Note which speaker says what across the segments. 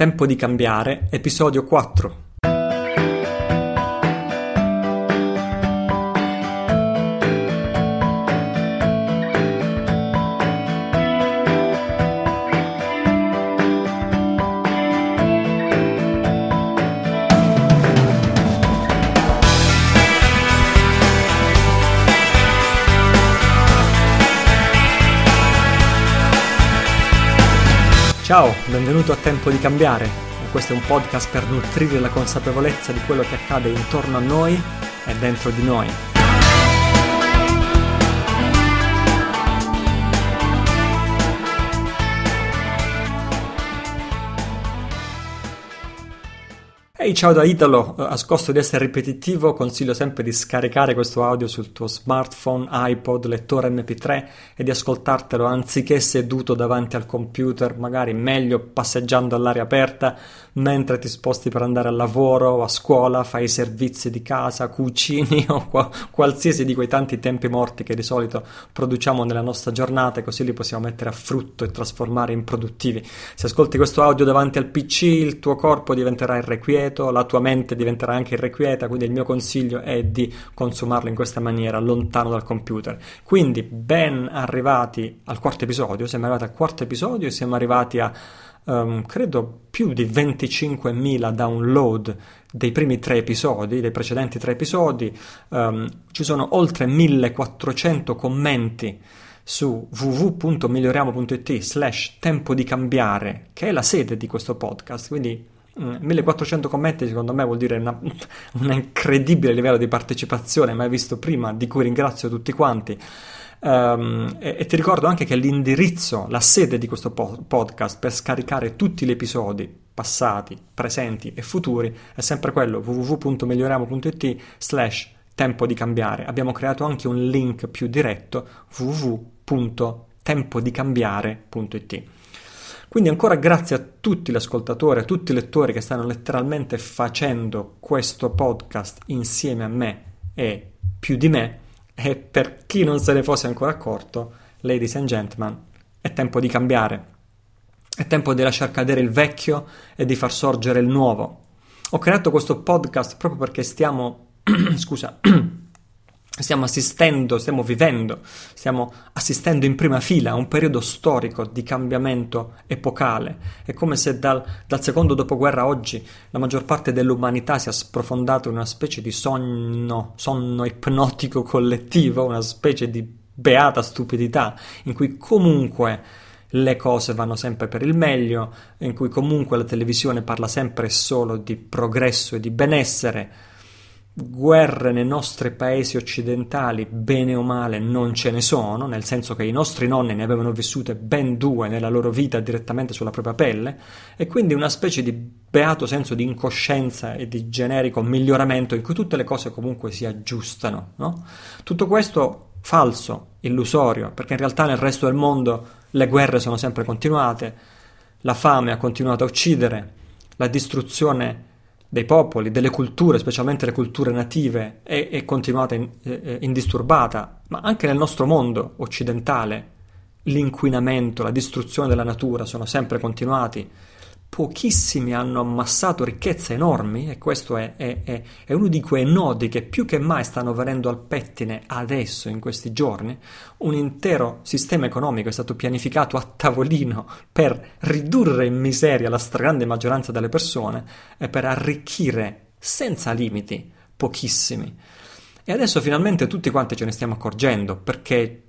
Speaker 1: Tempo di cambiare, episodio 4. Ciao, benvenuto a Tempo di cambiare. Questo è un podcast per nutrire la consapevolezza di quello che accade intorno a noi e dentro di noi. Ciao da Italo, a scosto di essere ripetitivo consiglio sempre di scaricare questo audio sul tuo smartphone, iPod, lettore MP3 e di ascoltartelo anziché seduto davanti al computer, magari meglio passeggiando all'aria aperta mentre ti sposti per andare al lavoro o a scuola, fai i servizi di casa, cucini o qua- qualsiasi di quei tanti tempi morti che di solito produciamo nella nostra giornata e così li possiamo mettere a frutto e trasformare in produttivi. Se ascolti questo audio davanti al PC, il tuo corpo diventerà irrequieto irrequieto, la tua mente diventerà anche irrequieta, quindi il mio consiglio è di consumarlo in questa maniera, lontano dal computer. Quindi ben arrivati al quarto episodio, siamo arrivati al quarto episodio siamo arrivati a Um, credo più di 25.000 download dei primi tre episodi, dei precedenti tre episodi, um, ci sono oltre 1.400 commenti su www.miglioriamo.it slash tempo di cambiare, che è la sede di questo podcast, quindi 1400 mm, commenti secondo me vuol dire un incredibile livello di partecipazione mai visto prima, di cui ringrazio tutti quanti. Um, e, e, ti ricordo anche che l'indirizzo, la sede di questo po- podcast per scaricare tutti gli episodi passati, presenti e futuri è sempre quello www.miglioriamo.it slash tempo di cambiare. Abbiamo creato anche un link più diretto www.tempodicambiare.it. Quindi ancora grazie a tutti gli ascoltatori, a tutti i lettori che stanno letteralmente facendo questo podcast insieme a me e più di me. E per chi non se ne fosse ancora accorto, ladies and gentlemen, è tempo di cambiare. È tempo di lasciar cadere il vecchio e di far sorgere il nuovo. Ho creato questo podcast proprio perché stiamo, scusa, stiamo assistendo, stiamo vivendo, stiamo assistendo in prima fila a un periodo storico di cambiamento epocale. È come se dal, dal, secondo dopoguerra a oggi la maggior parte dell'umanità sia sprofondata in una specie di sonno, sonno ipnotico collettivo, una specie di beata stupidità in cui comunque le cose vanno sempre per il meglio, in cui comunque la televisione parla sempre solo di progresso e di benessere guerre nei nostri paesi occidentali, bene o male, non ce ne sono, nel senso che i nostri nonni ne avevano vissute ben due nella loro vita direttamente sulla propria pelle, e quindi una specie di beato senso di incoscienza e di generico miglioramento in cui tutte le cose comunque si aggiustano. No? Tutto questo falso, illusorio, perché in realtà nel resto del mondo le guerre sono sempre continuate, la fame ha continuato a uccidere, la distruzione dei popoli, delle culture, specialmente le culture native, è, è continuata in, eh, indisturbata, ma anche nel nostro mondo occidentale l'inquinamento, la distruzione della natura sono sempre continuati pochissimi hanno ammassato ricchezze enormi e questo è, è, è, è, uno di quei nodi che più che mai stanno venendo al pettine adesso, in questi giorni. Un intero sistema economico è stato pianificato a tavolino per ridurre in miseria la stragrande maggioranza delle persone e per arricchire senza limiti pochissimi. E adesso finalmente tutti quanti ce ne stiamo accorgendo perché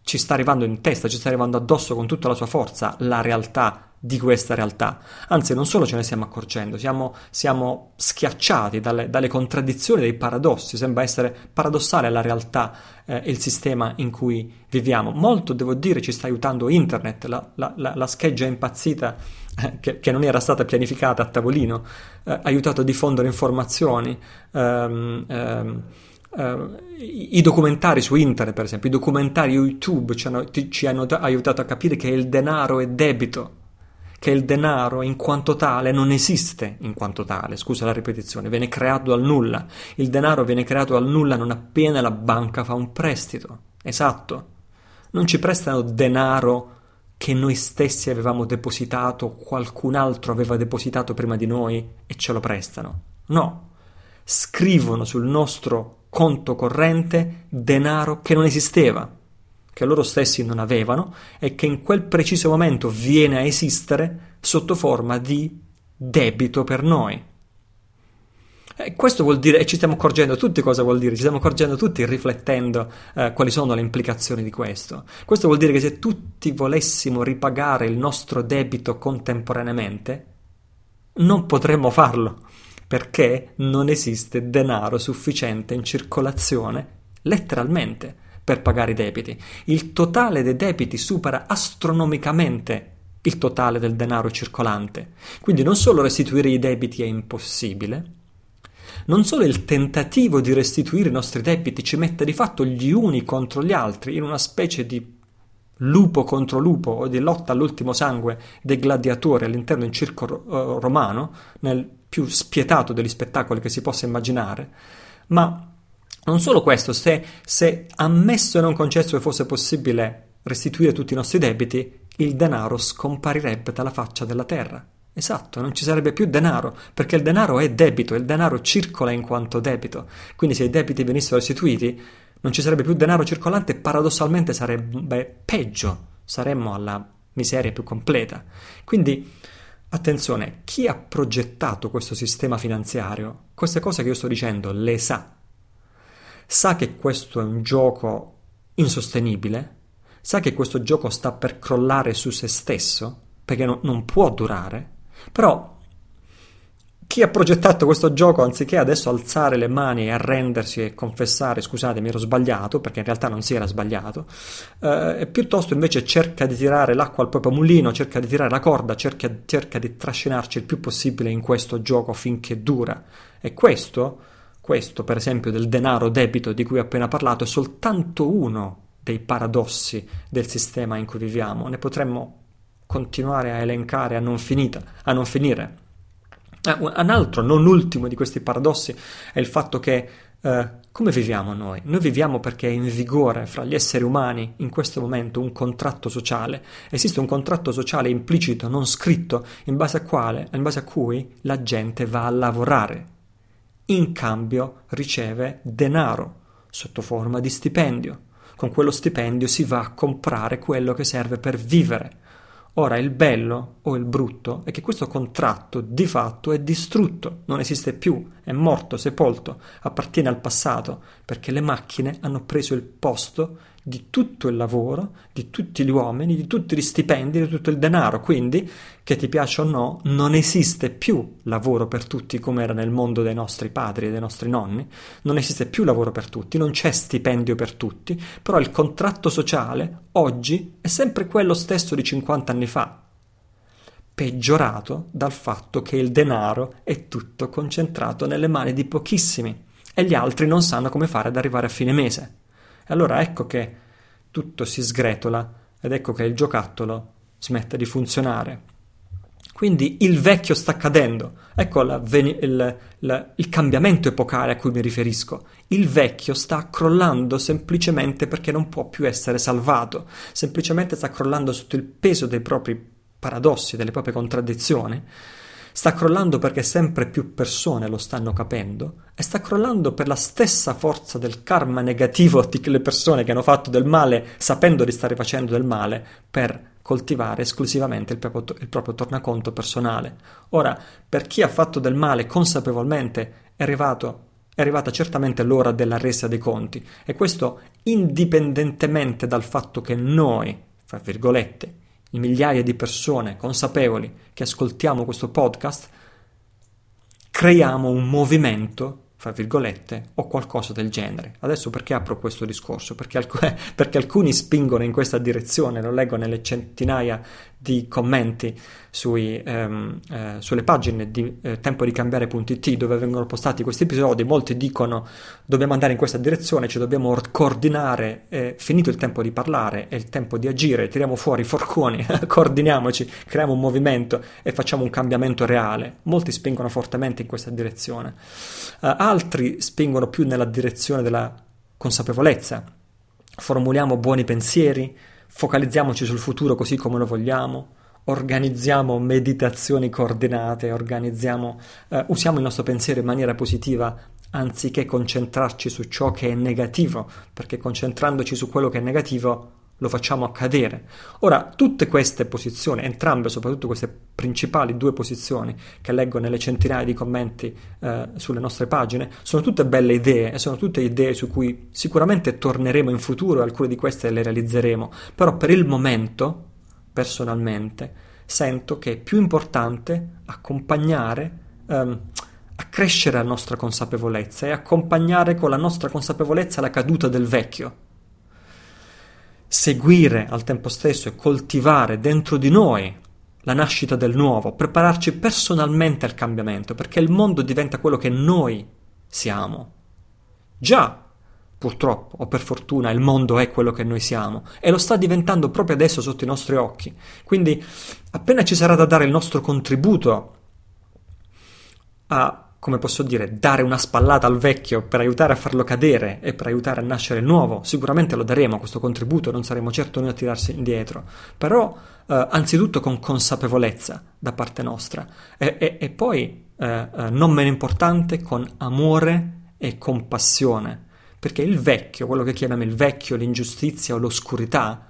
Speaker 1: ci sta arrivando in testa, ci sta arrivando addosso con tutta la sua forza la realtà di questa realtà. Anzi, non solo ce ne stiamo accorgendo, siamo, siamo schiacciati dalle, dalle, contraddizioni, dai paradossi. Sembra essere paradossale la realtà e eh, il sistema in cui viviamo. Molto, devo dire, ci sta aiutando internet, la, la, la, la scheggia impazzita eh, che, che, non era stata pianificata a tavolino, eh, ha aiutato a diffondere informazioni. Ehm, ehm, Uh, i, documentari su internet, per esempio, i documentari YouTube ci hanno, ci hanno aiutato a capire che il denaro è debito che il denaro in quanto tale non esiste in quanto tale, scusa la ripetizione, viene creato dal nulla. Il denaro viene creato dal nulla non appena la banca fa un prestito. Esatto. Non ci prestano denaro che noi stessi avevamo depositato, qualcun altro aveva depositato prima di noi e ce lo prestano. No, scrivono sul nostro conto corrente denaro che non esisteva, che loro stessi non avevano e che in quel preciso momento viene a esistere sotto forma di debito per noi. E questo vuol dire, e ci stiamo accorgendo tutti cosa vuol dire, ci stiamo accorgendo tutti riflettendo eh, quali sono le implicazioni di questo. Questo vuol dire che se tutti volessimo ripagare il nostro debito contemporaneamente, non potremmo farlo, perché non esiste denaro sufficiente in circolazione, letteralmente, per pagare i debiti. Il totale dei debiti supera astronomicamente il totale del denaro circolante. Quindi non solo restituire i debiti è impossibile, non solo il tentativo di restituire i nostri debiti ci mette di fatto gli uni contro gli altri in una specie di lupo contro lupo o di lotta all'ultimo sangue dei gladiatori all'interno del circo uh, romano, nel più spietato degli spettacoli che si possa immaginare, ma non solo questo, se, se ammesso e non concesso che fosse possibile restituire tutti i nostri debiti, il denaro scomparirebbe dalla faccia della terra. Esatto, non ci sarebbe più denaro, perché il denaro è debito, il denaro circola in quanto debito. Quindi se i debiti venissero restituiti, non ci sarebbe più denaro circolante e paradossalmente sarebbe peggio, saremmo alla miseria più completa. Quindi attenzione, chi ha progettato questo sistema finanziario, queste cose che io sto dicendo le sa. Sa che questo è un gioco insostenibile, sa che questo gioco sta per crollare su se stesso, perché no, non può durare? Però chi ha progettato questo gioco, anziché adesso alzare le mani e arrendersi e confessare scusate mi ero sbagliato, perché in realtà non si era sbagliato, eh, piuttosto invece cerca di tirare l'acqua al proprio mulino, cerca di tirare la corda, cerca, cerca di trascinarci il più possibile in questo gioco finché dura. E questo, questo per esempio del denaro debito di cui ho appena parlato, è soltanto uno dei paradossi del sistema in cui viviamo. Ne potremmo continuare a elencare a non, finita, a non finire. Ah, un altro, non ultimo di questi paradossi, è il fatto che eh, come viviamo noi? Noi viviamo perché è in vigore fra gli esseri umani in questo momento un contratto sociale. Esiste un contratto sociale implicito, non scritto, in base quale, in base a cui la gente va a lavorare. In cambio riceve denaro sotto forma di stipendio. Con quello stipendio si va a comprare quello che serve per vivere. Ora il bello o il brutto è che questo contratto di fatto è distrutto, non esiste più, è morto, sepolto, appartiene al passato, perché le macchine hanno preso il posto di tutto il lavoro, di tutti gli uomini, di tutti gli stipendi, di tutto il denaro. Quindi, che ti piaccia o no, non esiste più lavoro per tutti come era nel mondo dei nostri padri e dei nostri nonni, non esiste più lavoro per tutti, non c'è stipendio per tutti, però il contratto sociale oggi è sempre quello stesso di 50 anni fa, peggiorato dal fatto che il denaro è tutto concentrato nelle mani di pochissimi e gli altri non sanno come fare ad arrivare a fine mese. E allora ecco che tutto si sgretola ed ecco che il giocattolo smette di funzionare. Quindi il vecchio sta cadendo. Ecco la, il, la, il cambiamento epocale a cui mi riferisco. Il vecchio sta crollando semplicemente perché non può più essere salvato, semplicemente sta crollando sotto il peso dei propri paradossi, delle proprie contraddizioni Sta crollando perché sempre più persone lo stanno capendo e sta crollando per la stessa forza del karma negativo di quelle persone che hanno fatto del male sapendo di stare facendo del male per coltivare esclusivamente il proprio, il proprio tornaconto personale. Ora, per chi ha fatto del male consapevolmente è arrivato è arrivata certamente l'ora della resa dei conti e questo indipendentemente dal fatto che noi, fra virgolette, migliaia di persone consapevoli che ascoltiamo questo podcast, creiamo un movimento fra virgolette, o qualcosa del genere. Adesso perché apro questo discorso? Perché, alc- perché, alcuni spingono in questa direzione, lo leggo nelle centinaia di commenti sui, ehm, eh, sulle pagine di eh, Tempo di Cambiare.it dove vengono postati questi episodi, molti dicono dobbiamo andare in questa direzione, ci dobbiamo coordinare, eh, finito il tempo di parlare, è il tempo di agire, tiriamo fuori i forconi, coordiniamoci, creiamo un movimento e facciamo un cambiamento reale. Molti spingono fortemente in questa direzione. Uh, altri spingono più nella direzione della consapevolezza. Formuliamo buoni pensieri, focalizziamoci sul futuro così come lo vogliamo, organizziamo meditazioni coordinate, organizziamo, eh, usiamo il nostro pensiero in maniera positiva anziché concentrarci su ciò che è negativo, perché concentrandoci su quello che è negativo lo facciamo accadere. Ora, tutte queste posizioni, entrambe, soprattutto queste principali due posizioni che leggo nelle centinaia di commenti eh, sulle nostre pagine, sono tutte belle idee e sono tutte idee su cui sicuramente torneremo in futuro e alcune di queste le realizzeremo, però per il momento, personalmente, sento che è più importante accompagnare ehm, accrescere la nostra consapevolezza e accompagnare con la nostra consapevolezza la caduta del vecchio. Seguire al tempo stesso e coltivare dentro di noi la nascita del nuovo, prepararci personalmente al cambiamento, perché il mondo diventa quello che noi siamo. Già, purtroppo o per fortuna, il mondo è quello che noi siamo e lo sta diventando proprio adesso sotto i nostri occhi. Quindi, appena ci sarà da dare il nostro contributo a come posso dire, dare una spallata al vecchio per aiutare a farlo cadere e per aiutare a nascere il nuovo, sicuramente lo daremo questo contributo, non saremo certo noi a tirarsi indietro, però eh, anzitutto con consapevolezza da parte nostra. E, e, e poi, eh, eh, non meno importante, con amore e compassione, perché il vecchio, quello che chiamiamo il vecchio, l'ingiustizia o l'oscurità,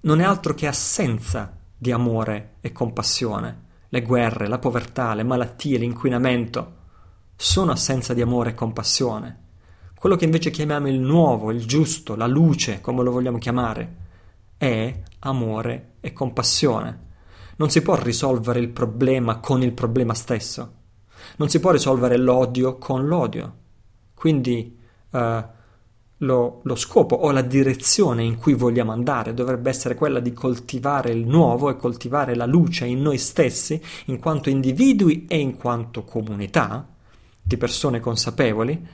Speaker 1: non è altro che assenza di amore e compassione. Le guerre, la povertà, le malattie, l'inquinamento, sono assenza di amore e compassione. Quello che invece chiamiamo il nuovo, il giusto, la luce, come lo vogliamo chiamare, è amore e compassione. Non si può risolvere il problema con il problema stesso. Non si può risolvere l'odio con l'odio. Quindi eh, lo, lo, scopo o la direzione in cui vogliamo andare dovrebbe essere quella di coltivare il nuovo e coltivare la luce in noi stessi, in quanto individui e in quanto comunità, di persone consapevoli,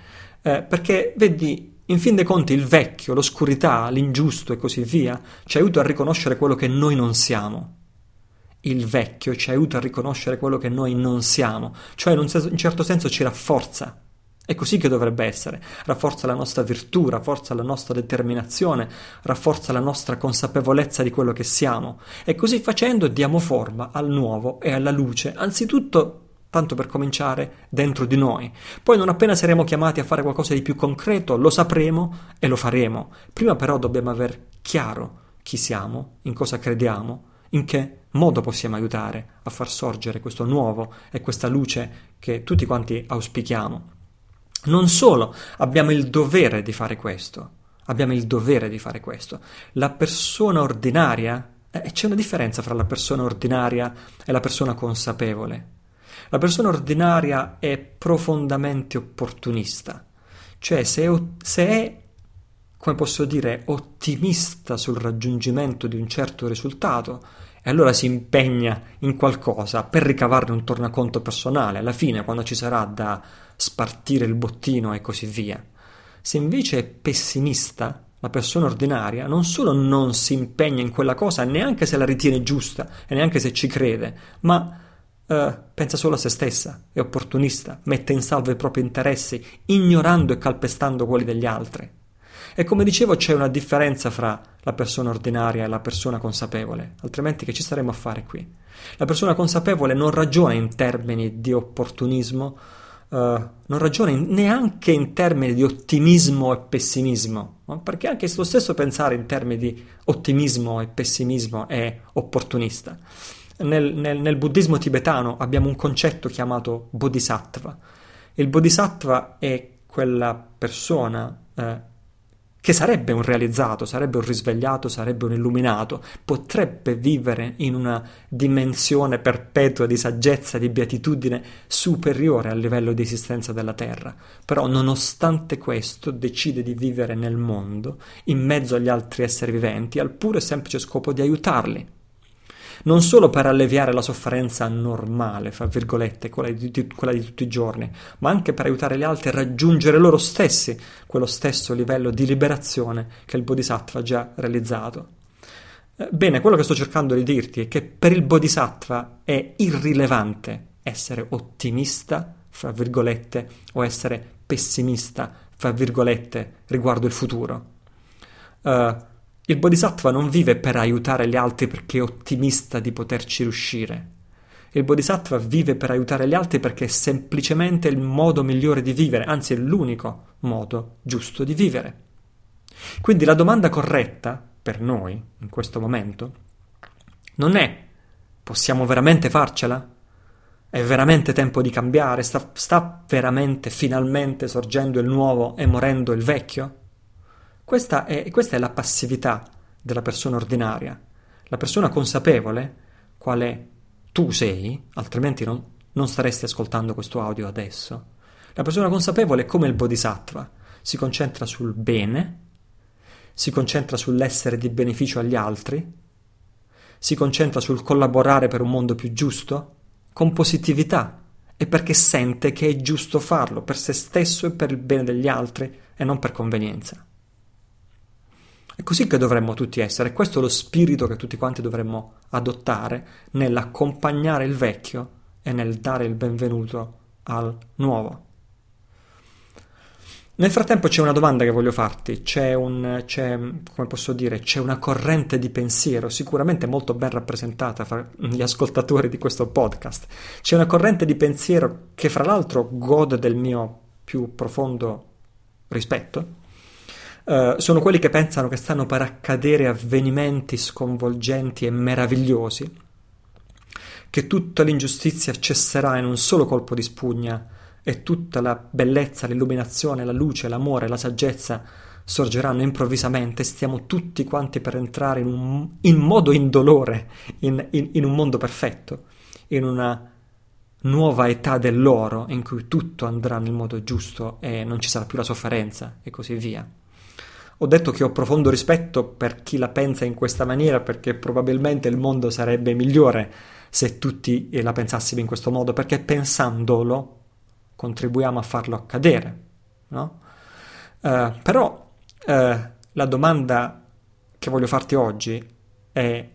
Speaker 1: eh, perché vedi, in fin dei conti, il vecchio, l'oscurità, l'ingiusto e così via ci aiuta a riconoscere quello che noi non siamo. Il vecchio ci aiuta a riconoscere quello che noi non siamo, cioè in un, senso, in certo senso ci rafforza. È così che dovrebbe essere. Rafforza la nostra virtù, rafforza la nostra determinazione, rafforza la nostra consapevolezza di quello che siamo. E così facendo diamo forma al nuovo e alla luce, anzitutto tanto per cominciare, dentro di noi. Poi non appena saremo chiamati a fare qualcosa di più concreto, lo sapremo e lo faremo. Prima però dobbiamo aver chiaro chi siamo, in cosa crediamo, in che modo possiamo aiutare a far sorgere questo nuovo e questa luce che tutti quanti auspichiamo. Non solo, abbiamo il dovere di fare questo. Abbiamo il dovere di fare questo. La persona ordinaria, eh, c'è una differenza fra la persona ordinaria e la persona consapevole. La persona ordinaria è profondamente opportunista, cioè se è, se è, come posso dire, ottimista sul raggiungimento di un certo risultato, e allora si impegna in qualcosa per ricavarne un tornaconto personale, alla fine quando ci sarà da spartire il bottino e così via. Se invece è pessimista, la persona ordinaria non solo non si impegna in quella cosa neanche se la ritiene giusta e neanche se ci crede, ma Uh, pensa solo a se stessa, è opportunista, mette in salvo i propri interessi, ignorando e calpestando quelli degli altri. E come dicevo c'è una differenza fra la persona ordinaria e la persona consapevole, altrimenti che ci staremo a fare qui? La persona consapevole non ragiona in termini di opportunismo, uh, non ragiona in, neanche in termini di ottimismo e pessimismo, no? perché anche lo stesso pensare in termini di ottimismo e pessimismo è opportunista nel, nel, nel, buddismo tibetano abbiamo un concetto chiamato bodhisattva. Il bodhisattva è quella persona eh, che sarebbe un realizzato, sarebbe un risvegliato, sarebbe un illuminato, potrebbe vivere in una dimensione perpetua di saggezza, di beatitudine superiore al livello di esistenza della Terra. Però nonostante questo decide di vivere nel mondo, in mezzo agli altri esseri viventi, al puro e semplice scopo di aiutarli non solo per alleviare la sofferenza normale, fra virgolette, quella di, di, quella di tutti i giorni, ma anche per aiutare gli altri a raggiungere loro stessi quello stesso livello di liberazione che il Bodhisattva ha già realizzato. Eh, bene, quello che sto cercando di dirti è che per il Bodhisattva è irrilevante essere ottimista, fra virgolette, o essere pessimista, fra virgolette, riguardo il futuro. Uh, Il bodhisattva non vive per aiutare gli altri perché è ottimista di poterci riuscire. Il bodhisattva vive per aiutare gli altri perché è semplicemente il modo migliore di vivere, anzi è l'unico modo giusto di vivere. Quindi la domanda corretta per noi, in questo momento, non è possiamo veramente farcela? È veramente tempo di cambiare? Sta, sta veramente finalmente sorgendo il nuovo e morendo il vecchio? Questa è, questa è la passività della persona ordinaria. La persona consapevole, quale tu sei, altrimenti non, non staresti ascoltando questo audio adesso. La persona consapevole è come il bodhisattva, si concentra sul bene, si concentra sull'essere di beneficio agli altri, si concentra sul collaborare per un mondo più giusto, con positività e perché sente che è giusto farlo per se stesso e per il bene degli altri e non per convenienza. È così che dovremmo tutti essere, questo è lo spirito che tutti quanti dovremmo adottare nell'accompagnare il vecchio e nel dare il benvenuto al nuovo. Nel frattempo c'è una domanda che voglio farti, c'è, un, c'è, dire, c'è una corrente di pensiero sicuramente molto ben rappresentata fra gli ascoltatori di questo podcast, c'è una corrente di pensiero che fra l'altro gode del mio più profondo rispetto, Uh, sono quelli che pensano che stanno per accadere avvenimenti sconvolgenti e meravigliosi, che tutta l'ingiustizia cesserà in un solo colpo di spugna e tutta la bellezza, l'illuminazione, la luce, l'amore, la saggezza sorgeranno improvvisamente, stiamo tutti quanti per entrare in, un, in modo indolore in, in, in un mondo perfetto, in una nuova età dell'oro in cui tutto andrà nel modo giusto e non ci sarà più la sofferenza e così via. Ho detto che ho profondo rispetto per chi la pensa in questa maniera perché probabilmente il mondo sarebbe migliore se tutti la pensassimo in questo modo, perché pensandolo contribuiamo a farlo accadere. No? Uh, però uh, la domanda che voglio farti oggi è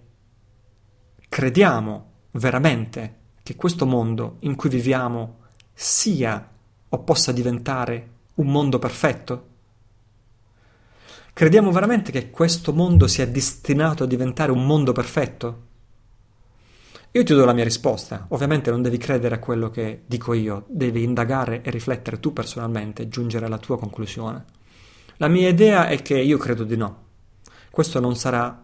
Speaker 1: crediamo veramente che questo mondo in cui viviamo sia o possa diventare un mondo perfetto? Crediamo veramente che questo mondo sia destinato a diventare un mondo perfetto? Io ti do la mia risposta. Ovviamente non devi credere a quello che dico io, devi indagare e riflettere tu personalmente e giungere alla tua conclusione. La mia idea è che io credo di no. Questo non sarà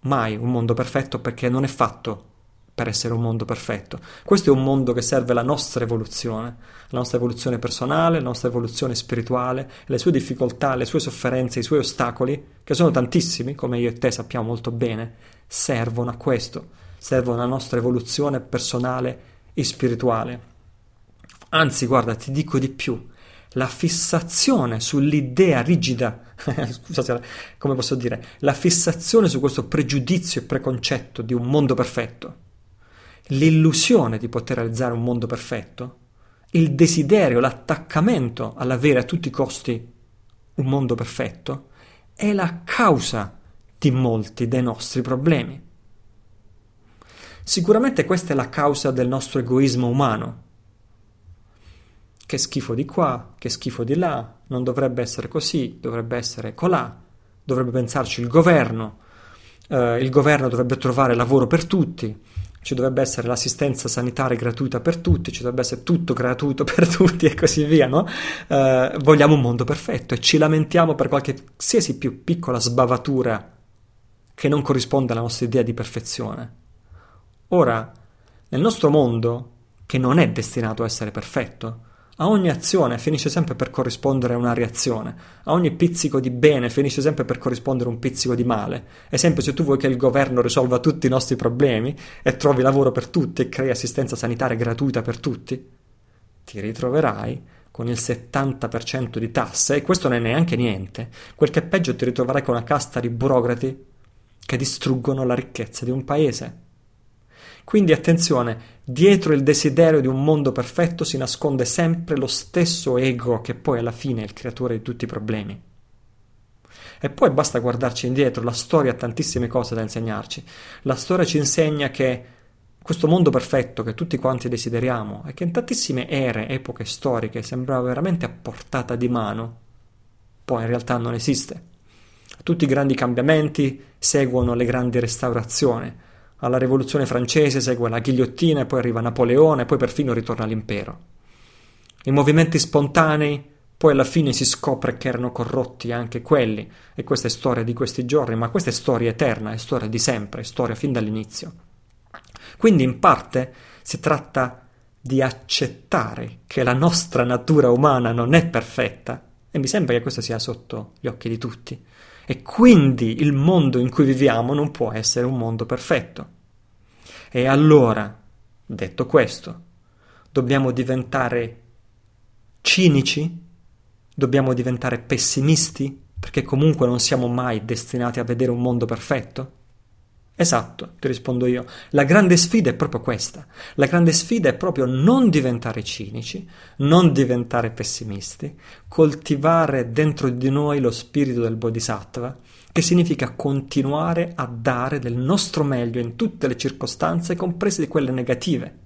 Speaker 1: mai un mondo perfetto perché non è fatto per essere un mondo perfetto. Questo è un mondo che serve alla nostra evoluzione, la nostra evoluzione personale, la nostra evoluzione spirituale, le sue difficoltà, le sue sofferenze, i suoi ostacoli, che sono tantissimi, come io e te sappiamo molto bene, servono a questo, servono alla nostra evoluzione personale e spirituale. Anzi, guarda, ti dico di più, la fissazione sull'idea rigida, scusate, come posso dire, la fissazione su questo pregiudizio e preconcetto di un mondo perfetto, l'illusione di poter realizzare un mondo perfetto, il desiderio, l'attaccamento all'avere a tutti i costi un mondo perfetto, è la causa di molti dei nostri problemi. Sicuramente questa è la causa del nostro egoismo umano. Che schifo di qua, che schifo di là, non dovrebbe essere così, dovrebbe essere colà, dovrebbe pensarci il governo, eh, il governo dovrebbe trovare lavoro per tutti, ci dovrebbe essere l'assistenza sanitaria gratuita per tutti, ci dovrebbe essere tutto gratuito per tutti e così via, no? Eh, vogliamo un mondo perfetto e ci lamentiamo per qualsiasi più piccola sbavatura che non corrisponde alla nostra idea di perfezione. Ora, nel nostro mondo, che non è destinato a essere perfetto, a ogni azione finisce sempre per corrispondere una reazione, a ogni pizzico di bene finisce sempre per corrispondere un pizzico di male. Esempio, se tu vuoi che il governo risolva tutti i nostri problemi e trovi lavoro per tutti e crei assistenza sanitaria gratuita per tutti, ti ritroverai con il 70% di tasse e questo non è neanche niente. Quel che è peggio ti ritroverai con una casta di burocrati che distruggono la ricchezza di un paese. Quindi attenzione, dietro il desiderio di un mondo perfetto si nasconde sempre lo stesso ego che poi alla fine è il creatore di tutti i problemi. E poi basta guardarci indietro, la storia ha tantissime cose da insegnarci. La storia ci insegna che questo mondo perfetto che tutti quanti desideriamo e che in tantissime ere, epoche storiche sembrava veramente a portata di mano, poi in realtà non esiste. Tutti i grandi cambiamenti seguono le grandi restaurazioni. Alla rivoluzione francese segue la ghigliottina, poi arriva Napoleone, poi perfino ritorna l'impero. I movimenti spontanei poi alla fine si scopre che erano corrotti anche quelli, e questa è storia di questi giorni, ma questa è storia eterna, è storia di sempre, è storia fin dall'inizio. Quindi in parte si tratta di accettare che la nostra natura umana non è perfetta, e mi sembra che questo sia sotto gli occhi di tutti, e quindi il mondo in cui viviamo non può essere un mondo perfetto. E allora, detto questo, dobbiamo diventare cinici Dobbiamo diventare pessimisti perché comunque non siamo mai destinati a vedere un mondo perfetto? Esatto, ti rispondo io. La grande sfida è proprio questa. La grande sfida è proprio non diventare cinici, non diventare pessimisti, coltivare dentro di noi lo spirito del bodhisattva, che significa continuare a dare del nostro meglio in tutte le circostanze, comprese quelle negative.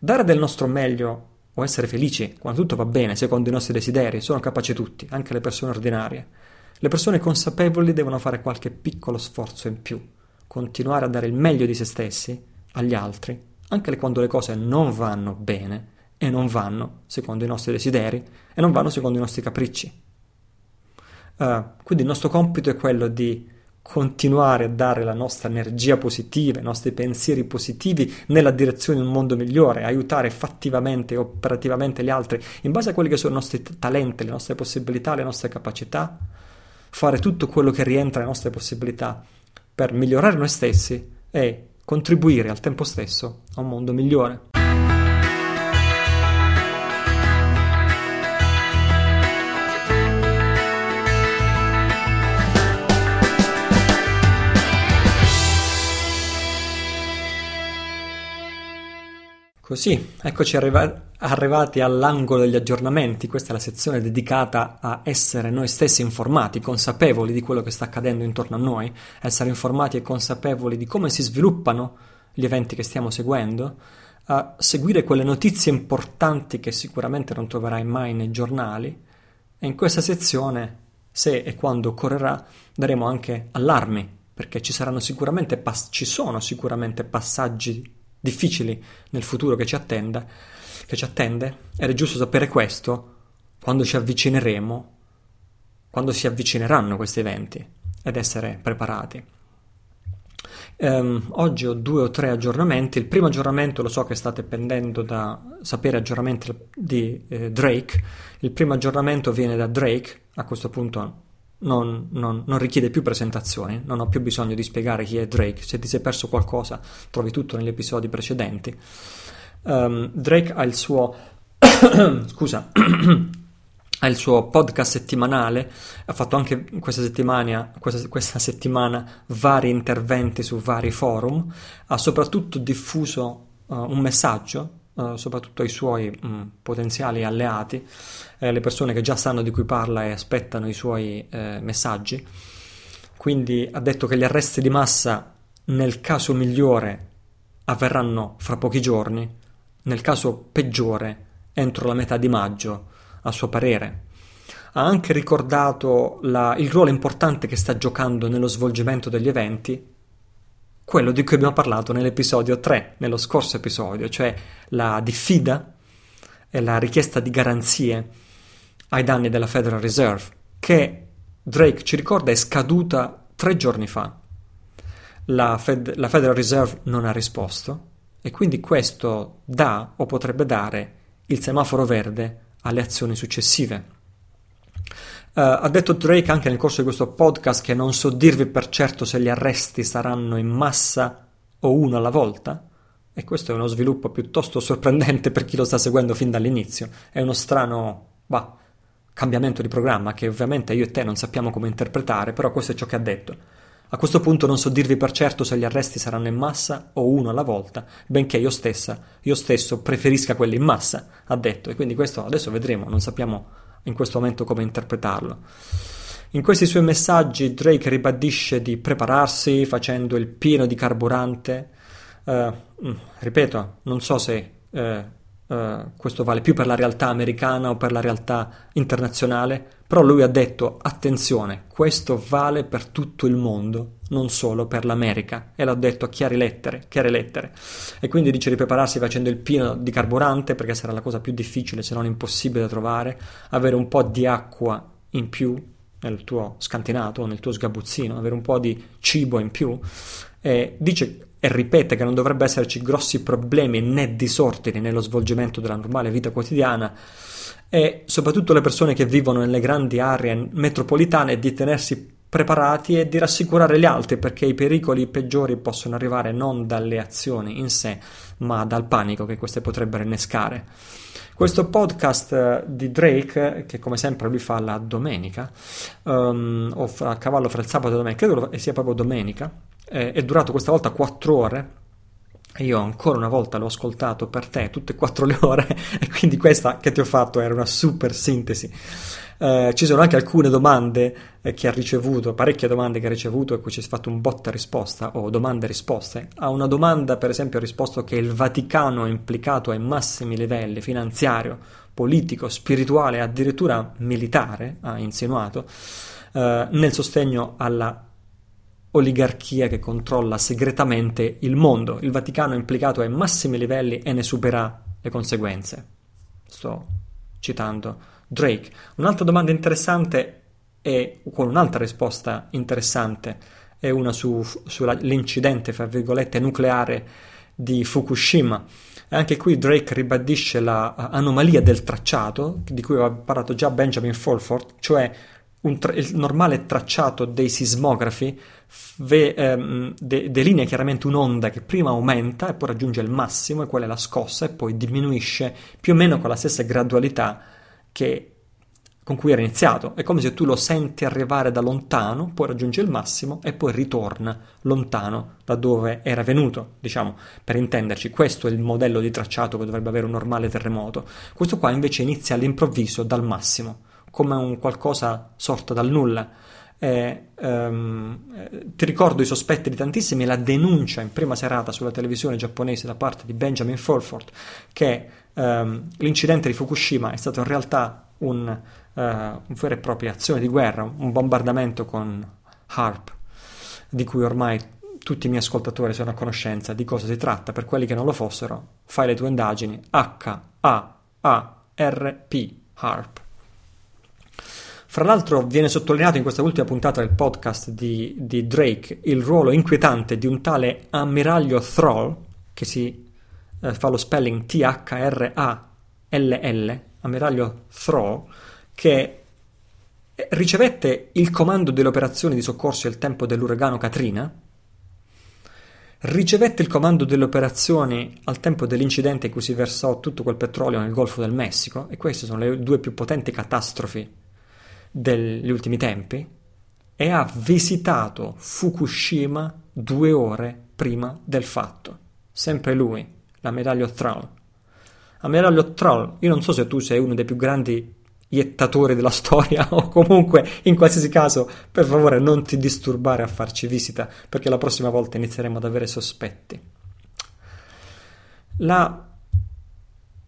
Speaker 1: Dare del nostro meglio o essere felici quando tutto va bene secondo i nostri desideri, sono capaci tutti, anche le persone ordinarie. Le persone consapevoli devono fare qualche piccolo sforzo in più, continuare a dare il meglio di se stessi agli altri, anche quando le cose non vanno bene e non vanno secondo i nostri desideri e non vanno secondo i nostri capricci. Uh, quindi il nostro compito è quello di continuare a dare la nostra energia positiva, i nostri pensieri positivi nella direzione di un mondo migliore, aiutare fattivamente e operativamente gli altri in base a quelli che sono i nostri talenti, le nostre possibilità, le nostre capacità, fare tutto quello che rientra nelle nostre possibilità per migliorare noi stessi e contribuire al tempo stesso a un mondo migliore. Così, eccoci arriva- arrivati all'angolo degli aggiornamenti, questa è la sezione dedicata a essere noi stessi informati, consapevoli di quello che sta accadendo intorno a noi, essere informati e consapevoli di come si sviluppano gli eventi che stiamo seguendo, a seguire quelle notizie importanti che sicuramente non troverai mai nei giornali. E in questa sezione, se e quando occorrerà, daremo anche allarmi, perché ci, saranno sicuramente ci sono sicuramente passaggi difficili nel futuro che ci, attenda, che ci attende ed è giusto sapere questo quando ci avvicineremo, quando si avvicineranno questi eventi ed essere preparati. Um, oggi ho due o tre aggiornamenti. Il primo aggiornamento lo so che state pendendo da sapere aggiornamenti di eh, Drake. Il primo aggiornamento viene da Drake. A questo punto non, non, non, richiede più presentazioni, non ho più bisogno di spiegare chi è Drake. Se ti sei perso qualcosa, trovi tutto negli episodi precedenti. Um, Drake ha il suo. scusa. ha il suo podcast settimanale, ha fatto anche questa settimana, questa, questa settimana vari interventi su vari forum, ha soprattutto diffuso uh, un messaggio Uh, soprattutto ai suoi mh, mm, potenziali alleati, eh, le persone che già sanno di cui parla e aspettano i suoi eh, messaggi. Quindi ha detto che gli arresti di massa nel caso migliore avverranno fra pochi giorni, nel caso peggiore entro la metà di maggio, a suo parere. Ha anche ricordato la, il ruolo importante che sta giocando nello svolgimento degli eventi quello di cui abbiamo parlato nell'episodio 3, nello scorso episodio, cioè la diffida e la richiesta di garanzie ai danni della Federal Reserve, che Drake ci ricorda è scaduta tre giorni fa. La, Fed, la Federal Reserve non ha risposto e quindi questo dà o potrebbe dare il semaforo verde alle azioni successive. Uh, ha detto Drake anche nel corso di questo podcast che non so dirvi per certo se gli arresti saranno in massa o uno alla volta. E questo è uno sviluppo piuttosto sorprendente per chi lo sta seguendo fin dall'inizio. È uno strano bah, cambiamento di programma che ovviamente io e te non sappiamo come interpretare, però questo è ciò che ha detto. A questo punto non so dirvi per certo se gli arresti saranno in massa o uno alla volta, benché io stessa, io stesso preferisca quelli in massa, ha detto. E quindi questo adesso vedremo, non sappiamo in questo momento come interpretarlo. In questi suoi messaggi Drake ribadisce di prepararsi facendo il pieno di carburante. Uh, ripeto, non so se uh, uh, questo vale più per la realtà americana o per la realtà internazionale, però lui ha detto attenzione, questo vale per tutto il mondo, non solo per l'America, e l'ha detto a chiare lettere, chiare lettere. E quindi dice di prepararsi facendo il pieno di carburante, perché sarà la cosa più difficile, se non impossibile da trovare, avere un po' di acqua in più nel tuo scantinato, nel tuo sgabuzzino, avere un po' di cibo in più. E dice e ripete che non dovrebbe esserci grossi problemi né disordini nello svolgimento della normale vita quotidiana e soprattutto le persone che vivono nelle grandi aree metropolitane di tenersi preparati e di rassicurare gli altri perché i pericoli peggiori possono arrivare non dalle azioni in sé ma dal panico che queste potrebbero innescare. Questo podcast eh, di Drake, che come sempre lui fa la domenica, um, o a cavallo fra il sabato e la domenica, credo sia proprio domenica, eh, è durato questa volta 4 ore. Io ancora una volta l'ho ascoltato per te tutte e quattro le ore e quindi questa che ti ho fatto era una super sintesi. Eh, ci sono anche alcune domande eh, che ha ricevuto, parecchie domande che ha ricevuto e cui ci è fatto un botta risposta o domande risposte. A una domanda, per esempio, ha risposto che il Vaticano è implicato ai massimi livelli finanziario, politico, spirituale, addirittura militare, ha insinuato, eh, nel sostegno alla oligarchia che controlla segretamente il mondo. Il Vaticano è implicato ai massimi livelli e ne supera le conseguenze. Sto citando Drake. Un'altra domanda interessante e con un'altra risposta interessante è una su, sull'incidente, fra virgolette, nucleare di Fukushima. Anche qui Drake ribadisce l'anomalia del tracciato, di cui aveva parlato già Benjamin Fulford, cioè tra- il normale tracciato dei sismografi ve- ehm, de- delinea chiaramente un'onda che prima aumenta e poi raggiunge il massimo, e quella è la scossa, e poi diminuisce più o meno con la stessa gradualità che con cui era iniziato. È come se tu lo senti arrivare da lontano, poi raggiunge il massimo e poi ritorna lontano da dove era venuto. Diciamo, per intenderci, questo è il modello di tracciato che dovrebbe avere un normale terremoto. Questo qua invece inizia all'improvviso dal massimo come un qualcosa sorto dal nulla. Eh, ehm, ti ricordo i sospetti di tantissimi, la denuncia in prima serata sulla televisione giapponese da parte di Benjamin Fulford che ehm, l'incidente di Fukushima è stato in realtà un, uh, una vera e propria azione di guerra, un bombardamento con HARP, di cui ormai tutti i miei ascoltatori sono a conoscenza di cosa si tratta. Per quelli che non lo fossero, fai le tue indagini H-A-A-R-P, HARP. Fra l'altro viene sottolineato in questa ultima puntata del podcast di, di Drake il ruolo inquietante di un tale ammiraglio Thrall, che si eh, fa lo spelling T-H-R-A-L-L, ammiraglio Thrall, che ricevette il comando delle operazioni di soccorso al tempo dell'uragano Katrina, ricevette il comando delle operazioni al tempo dell'incidente in cui si versò tutto quel petrolio nel Golfo del Messico, e queste sono le due più potenti catastrofi degli ultimi tempi e ha visitato Fukushima due ore prima del fatto. Sempre lui, l'ammiraglio Troll. Ammiraglio Troll, io non so se tu sei uno dei più grandi iettatori della storia o comunque in qualsiasi caso per favore non ti disturbare a farci visita perché la prossima volta inizieremo ad avere sospetti. La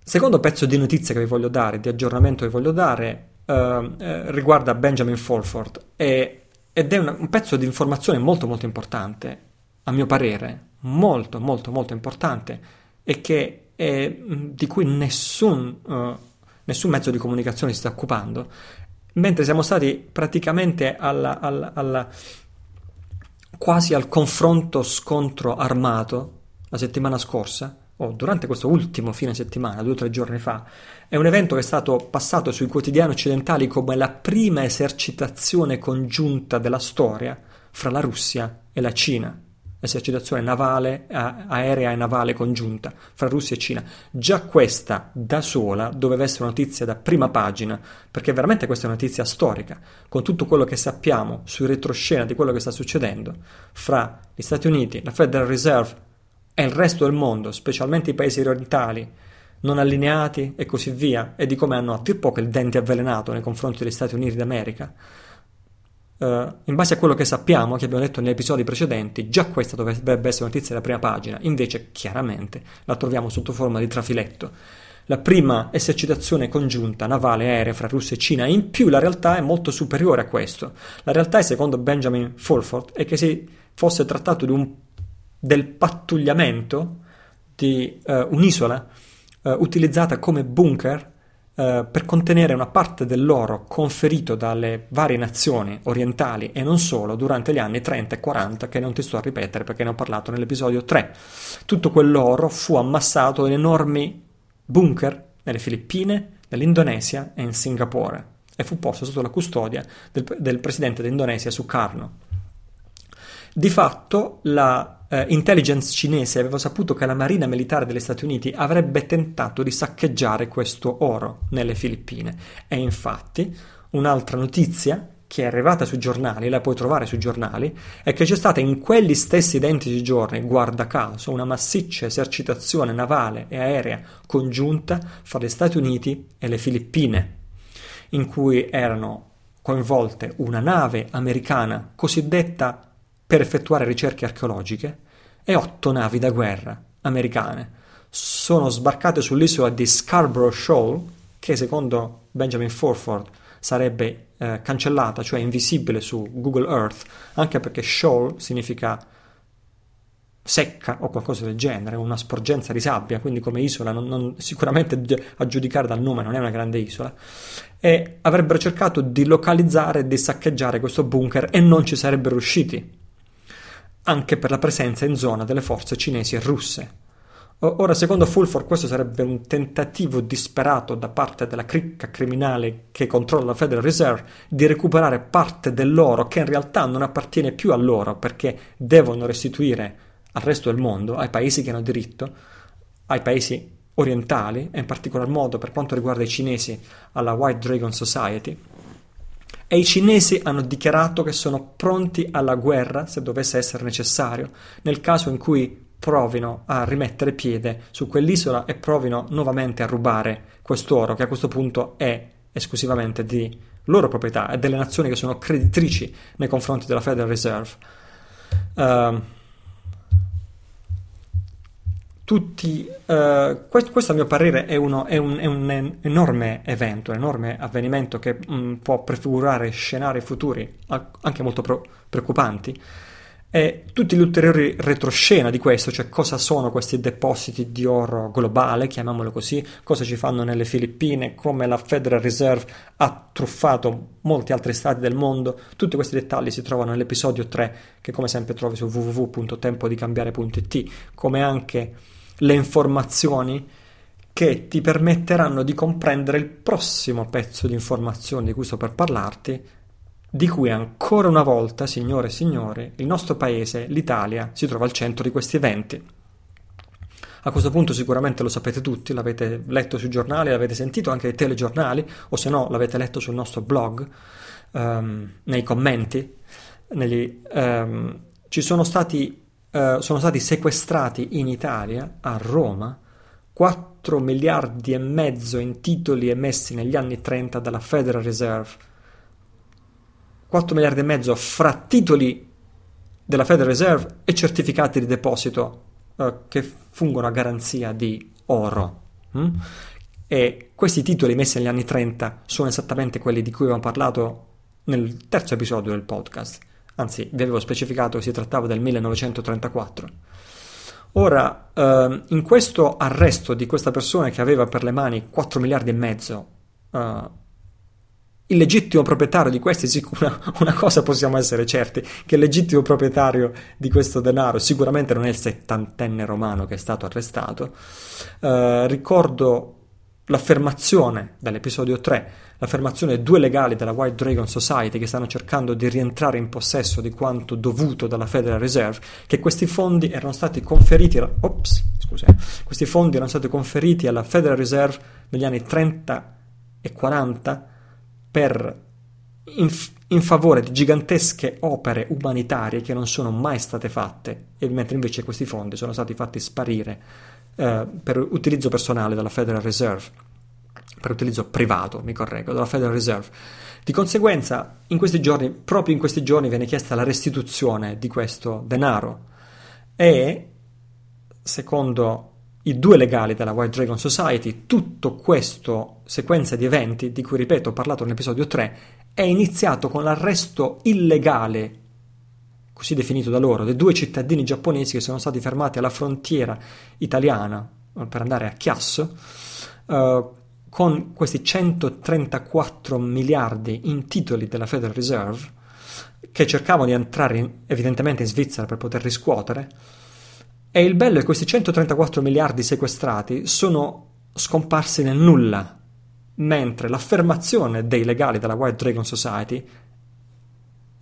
Speaker 1: secondo pezzo di notizia che vi voglio dare, di aggiornamento che vi voglio dare uh, riguarda Benjamin Fulford e, ed è un, un, pezzo di informazione molto molto importante, a mio parere, molto molto molto importante e che è, di cui nessun, uh, nessun mezzo di comunicazione si sta occupando, mentre siamo stati praticamente alla, alla, alla, quasi al confronto scontro armato la settimana scorsa o durante questo ultimo fine settimana, due o tre giorni fa, è un evento che è stato passato sui quotidiani occidentali come la prima esercitazione congiunta della storia fra la Russia e la Cina. Esercitazione navale, aerea e navale congiunta fra Russia e Cina. Già questa da sola doveva essere una notizia da prima pagina, perché veramente questa è una notizia storica, con tutto quello che sappiamo sui retroscena di quello che sta succedendo fra gli Stati Uniti, la Federal Reserve e il resto del mondo, specialmente i paesi orientali, non allineati e così via, e di come hanno a dir poco il dente avvelenato nei confronti degli Stati Uniti d'America. Uh, in base a quello che sappiamo, che abbiamo detto negli episodi precedenti, già questa dovrebbe essere notizia della prima pagina, invece chiaramente la troviamo sotto forma di trafiletto. la prima esercitazione congiunta navale aerea fra Russia e Cina. In più la realtà è molto superiore a questo. La realtà è, secondo Benjamin Fulford, è che si fosse trattato un, del pattugliamento di uh, un'isola uh, utilizzata come bunker uh, per contenere una parte dell'oro conferito dalle varie nazioni orientali e non solo durante gli anni 30 e 40 che non ti sto a ripetere perché ne ho parlato nell'episodio 3. Tutto quell'oro fu ammassato in enormi bunker nelle Filippine, nell'Indonesia e in Singapore e fu posto sotto la custodia del, del presidente d'Indonesia Sukarno. Di fatto la eh, intelligence cinese aveva saputo che la marina militare degli Stati Uniti avrebbe tentato di saccheggiare questo oro nelle Filippine. E infatti un'altra notizia che è arrivata sui giornali, la puoi trovare sui giornali, è che c'è stata in quegli stessi identici giorni, guarda caso, una massiccia esercitazione navale e aerea congiunta fra gli Stati Uniti e le Filippine, in cui erano coinvolte una nave americana cosiddetta per effettuare ricerche archeologiche e otto navi da guerra americane. Sono sbarcate sull'isola di Scarborough Shoal, che secondo Benjamin Forford sarebbe eh, cancellata, cioè invisibile su Google Earth, anche perché shoal significa secca o qualcosa del genere, una sporgenza di sabbia, quindi come isola non, non, sicuramente a giudicare dal nome non è una grande isola, e avrebbero cercato di localizzare e di saccheggiare questo bunker e non ci sarebbero riusciti, anche per la presenza in zona delle forze cinesi e russe. Ora, secondo Fulford, questo sarebbe un tentativo disperato da parte della cricca criminale che controlla la Federal Reserve di recuperare parte dell'oro che in realtà non appartiene più a loro perché devono restituire al resto del mondo, ai paesi che hanno diritto, ai paesi orientali e in particolar modo per quanto riguarda i cinesi alla White Dragon Society. E i cinesi hanno dichiarato che sono pronti alla guerra se dovesse essere necessario, nel caso in cui provino a rimettere piede su quell'isola e provino nuovamente a rubare quest'oro che a questo punto è esclusivamente di loro proprietà e delle nazioni che sono creditrici nei confronti della Federal Reserve. Uh, tutti, uh, questo, questo, a mio parere è, uno, è, un, è, un, enorme evento, un enorme avvenimento che um, può prefigurare scenari futuri anche molto pro- preoccupanti. E tutti gli ulteriori retroscena di questo, cioè cosa sono questi depositi di oro globale, chiamiamolo così, cosa ci fanno nelle Filippine, come la Federal Reserve ha truffato molti altri stati del mondo, tutti questi dettagli si trovano nell'episodio 3 che come sempre trovi su www.tempodicambiare.it, come anche le informazioni che ti permetteranno di comprendere il prossimo pezzo di informazioni di cui sto per parlarti di cui ancora una volta, signore e signori, il nostro paese, l'Italia, si trova al centro di questi eventi. A questo punto sicuramente lo sapete tutti, l'avete letto sui giornali, l'avete sentito anche nei telegiornali, o se no l'avete letto sul nostro blog, um, nei commenti. Negli, um, ci sono stati, uh, sono stati sequestrati in Italia, a Roma, 4 miliardi e mezzo in titoli emessi negli anni 30 dalla Federal Reserve 4 miliardi e mezzo fra titoli della Federal Reserve e certificati di deposito eh, che fungono a garanzia di oro. Hm? E questi titoli messi negli anni 30 sono esattamente quelli di cui abbiamo parlato nel terzo episodio del podcast. Anzi, vi avevo specificato che si trattava del 1934. Ora, eh, in questo arresto di questa persona che aveva per le mani 4 miliardi e mezzo eh, il legittimo proprietario di questi, una, una, cosa possiamo essere certi, che il legittimo proprietario di questo denaro sicuramente non è il settantenne romano che è stato arrestato. Uh, ricordo l'affermazione dall'episodio 3, l'affermazione di due legali della White Dragon Society che stanno cercando di rientrare in possesso di quanto dovuto dalla Federal Reserve, che questi fondi erano stati conferiti, ops, scusa, questi fondi erano stati conferiti alla Federal Reserve negli anni 30 e 40 per in, in, favore di gigantesche opere umanitarie che non sono mai state fatte, mentre invece questi fondi sono stati fatti sparire eh, per utilizzo personale dalla Federal Reserve, per utilizzo privato, mi correggo, dalla Federal Reserve. Di conseguenza, in questi giorni, proprio in questi giorni, viene chiesta la restituzione di questo denaro e, secondo i due legali della White Dragon Society, tutto questo sequenza di eventi, di cui ripeto ho parlato nell'episodio 3, è iniziato con l'arresto illegale, così definito da loro, dei due cittadini giapponesi che sono stati fermati alla frontiera italiana eh, per andare a Chiasso, uh, con questi 134 miliardi in titoli della Federal Reserve, che cercavano di entrare in, evidentemente in Svizzera per poter riscuotere, e il bello è che questi 134 miliardi sequestrati sono scomparsi nel nulla, mentre l'affermazione dei legali della White Dragon Society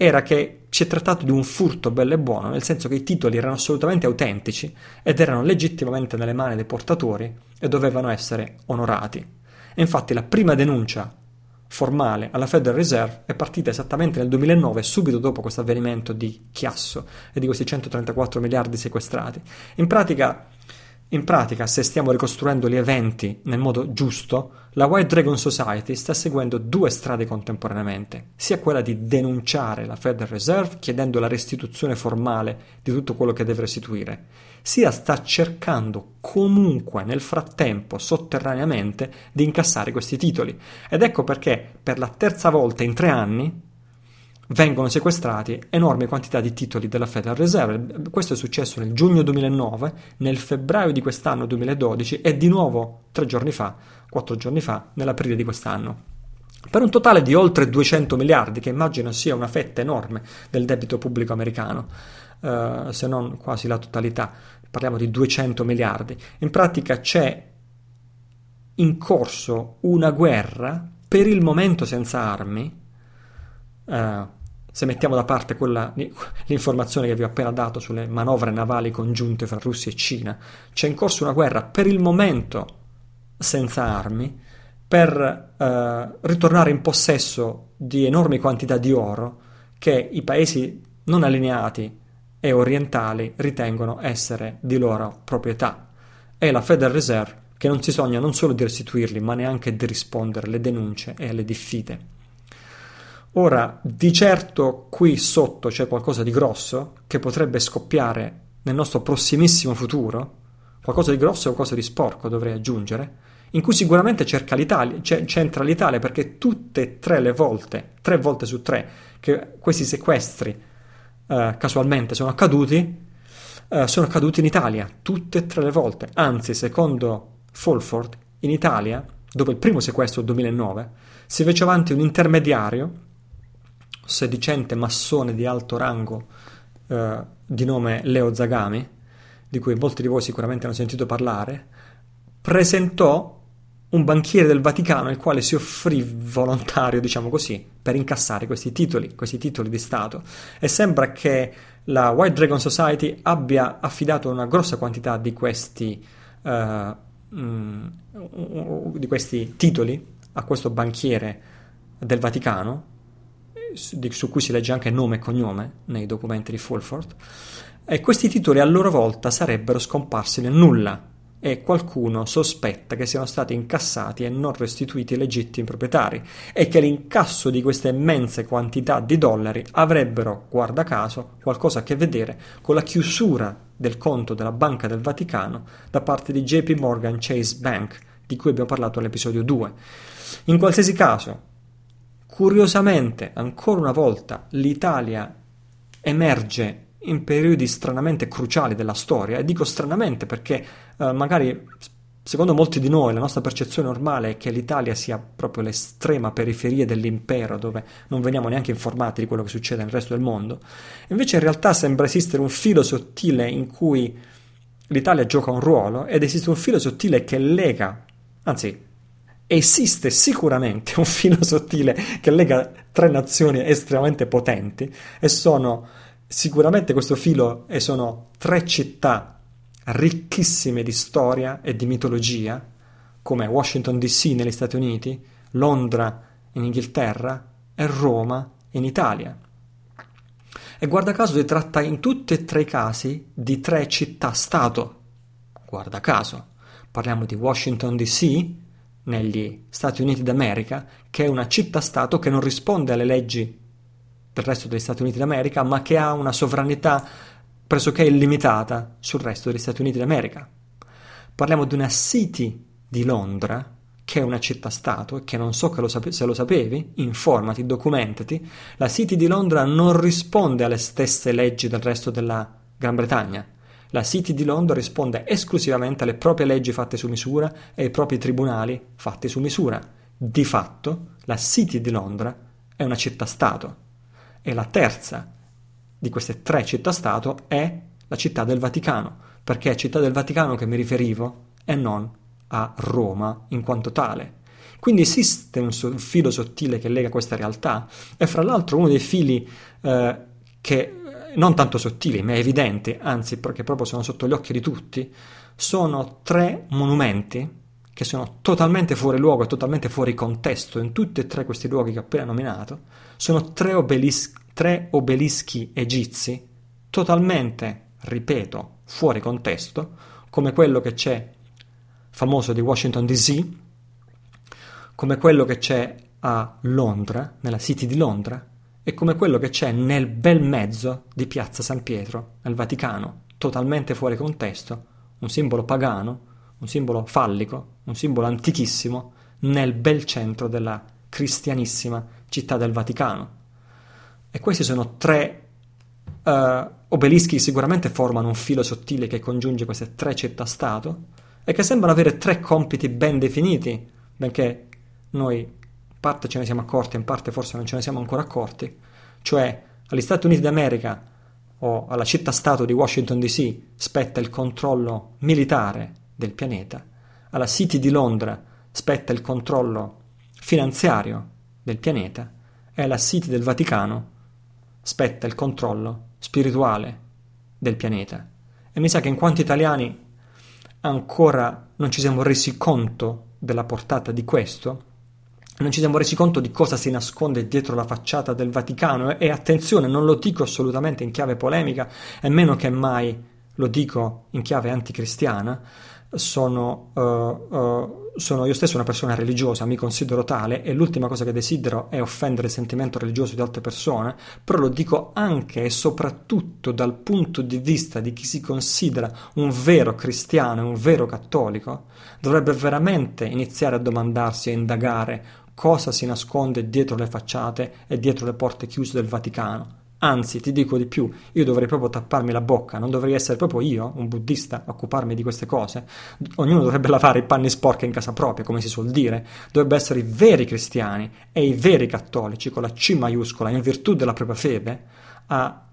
Speaker 1: era che si è trattato di un furto bello e buono, nel senso che i titoli erano assolutamente autentici ed erano legittimamente nelle mani dei portatori e dovevano essere onorati. E infatti la prima denuncia formale alla Federal Reserve è partita esattamente nel 2009, subito dopo questo avvenimento di Chiasso e di questi 134 miliardi sequestrati. In pratica, in pratica, se stiamo ricostruendo gli eventi nel modo giusto, la White Dragon Society sta seguendo due strade contemporaneamente, sia quella di denunciare la Federal Reserve chiedendo la restituzione formale di tutto quello che deve restituire, sia sta cercando comunque nel frattempo, sotterraneamente, di incassare questi titoli. Ed ecco perché per la terza volta in tre anni vengono sequestrati enormi quantità di titoli della Federal Reserve. Questo è successo nel giugno 2009, nel febbraio di quest'anno 2012 e di nuovo tre giorni fa, quattro giorni fa, nell'aprile di quest'anno. Per un totale di oltre 200 miliardi, che immagino sia una fetta enorme del debito pubblico americano, eh, se non quasi la totalità, parliamo di 200 miliardi. In pratica c'è in corso una guerra per il momento senza armi. Uh, se mettiamo da parte quella, l'informazione che vi ho appena dato sulle manovre navali congiunte fra Russia e Cina, c'è in corso una guerra per il momento senza armi per eh, ritornare in possesso di enormi quantità di oro che i paesi non allineati e orientali ritengono essere di loro proprietà. È la Federal Reserve che non si sogna non solo di restituirli, ma neanche di rispondere alle denunce e alle diffide. Ora, di certo qui sotto c'è qualcosa di grosso che potrebbe scoppiare nel nostro prossimissimo futuro, qualcosa di grosso e qualcosa di sporco dovrei aggiungere, in cui sicuramente l'Italia, c'entra l'Italia perché tutte e tre le volte, tre volte su tre, che questi sequestri eh, casualmente sono accaduti, eh, sono accaduti in Italia, tutte e tre le volte. Anzi, secondo Fulford, in Italia, dopo il primo sequestro del 2009, si fece avanti un intermediario sedicente massone di alto rango eh, di nome Leo Zagami, di cui molti di voi sicuramente hanno sentito parlare, presentò un banchiere del Vaticano il quale si offrì volontario, diciamo così, per incassare questi titoli, questi titoli di Stato. E sembra che la White Dragon Society abbia affidato una grossa quantità di questi, uh, mm, di questi titoli a questo banchiere del Vaticano su cui si legge anche nome e cognome nei documenti di Fulford, e questi titoli a loro volta sarebbero scomparsi nel nulla e qualcuno sospetta che siano stati incassati e non restituiti ai legittimi proprietari e che l'incasso di queste immense quantità di dollari avrebbero, guarda caso, qualcosa a che vedere con la chiusura del conto della Banca del Vaticano da parte di JP Morgan Chase Bank, di cui abbiamo parlato nell'episodio 2. In qualsiasi caso, Curiosamente, ancora una volta, l'Italia emerge in periodi stranamente cruciali della storia, e dico stranamente perché eh, magari secondo molti di noi la nostra percezione normale è che l'Italia sia proprio l'estrema periferia dell'impero dove non veniamo neanche informati di quello che succede nel resto del mondo. Invece in realtà sembra esistere un filo sottile in cui l'Italia gioca un ruolo ed esiste un filo sottile che lega, anzi esiste sicuramente un filo sottile che lega tre nazioni estremamente potenti e sono sicuramente questo filo e sono tre città ricchissime di storia e di mitologia come Washington DC negli Stati Uniti, Londra in Inghilterra e Roma in Italia. E guarda caso si tratta in tutti e tre i casi di tre città-stato. Guarda caso, parliamo di Washington DC, negli Stati Uniti d'America, che è una città-stato che non risponde alle leggi del resto degli Stati Uniti d'America, ma che ha una sovranità pressoché illimitata sul resto degli Stati Uniti d'America. parliamo di una City di Londra, che è una città-stato, e che non so che lo sape- se lo sapevi, informati, documentati, la City di Londra non risponde alle stesse leggi del resto della Gran Bretagna. La City di Londra risponde esclusivamente alle proprie leggi fatte su misura e ai propri tribunali fatti su misura. Di fatto, la City di Londra è una città-stato. E la terza di queste tre città-stato è la città del Vaticano, perché è città del Vaticano che mi riferivo e non a Roma in quanto tale. Quindi esiste un, filo sottile che lega questa realtà e fra l'altro uno dei fili eh, che non tanto sottili ma evidenti, anzi perché proprio sono sotto gli occhi di tutti, sono tre monumenti che sono totalmente fuori luogo e totalmente fuori contesto in tutti e tre questi luoghi che ho appena nominato, sono tre, obelis- tre obelischi egizi totalmente, ripeto, fuori contesto, come quello che c'è famoso di Washington DC, come quello che c'è a Londra, nella City di Londra, e come quello che c'è nel bel mezzo di Piazza San Pietro, al Vaticano, totalmente fuori contesto, un simbolo pagano, un simbolo fallico, un simbolo antichissimo, nel bel centro della cristianissima città del Vaticano. E questi sono tre uh, obelischi che sicuramente formano un filo sottile che congiunge queste tre città-stato, e che sembrano avere tre compiti ben definiti, benché noi parte ce ne siamo accorti, in parte forse non ce ne siamo ancora accorti, cioè agli Stati Uniti d'America o alla città-stato di Washington DC spetta il controllo militare del pianeta, alla City di Londra spetta il controllo finanziario del pianeta e alla City del Vaticano spetta il controllo spirituale del pianeta. E mi sa che in quanto italiani ancora non ci siamo resi conto della portata di questo, non ci siamo resi conto di cosa si nasconde dietro la facciata del Vaticano e attenzione, non lo dico assolutamente in chiave polemica e meno che mai lo dico in chiave anticristiana, sono, uh, uh, sono, io stesso una persona religiosa, mi considero tale e l'ultima cosa che desidero è offendere il sentimento religioso di altre persone, però lo dico anche e soprattutto dal punto di vista di chi si considera un vero cristiano, un vero cattolico, dovrebbe veramente iniziare a domandarsi e indagare cosa si nasconde dietro le facciate e dietro le porte chiuse del Vaticano Anzi, ti dico di più, io dovrei proprio tapparmi la bocca, non dovrei essere proprio io, un buddista, a occuparmi di queste cose. Ognuno dovrebbe lavare i panni sporchi in casa propria, come si suol dire. Dovrebbe essere i veri cristiani e i veri cattolici, con la C maiuscola, in virtù della propria fede, a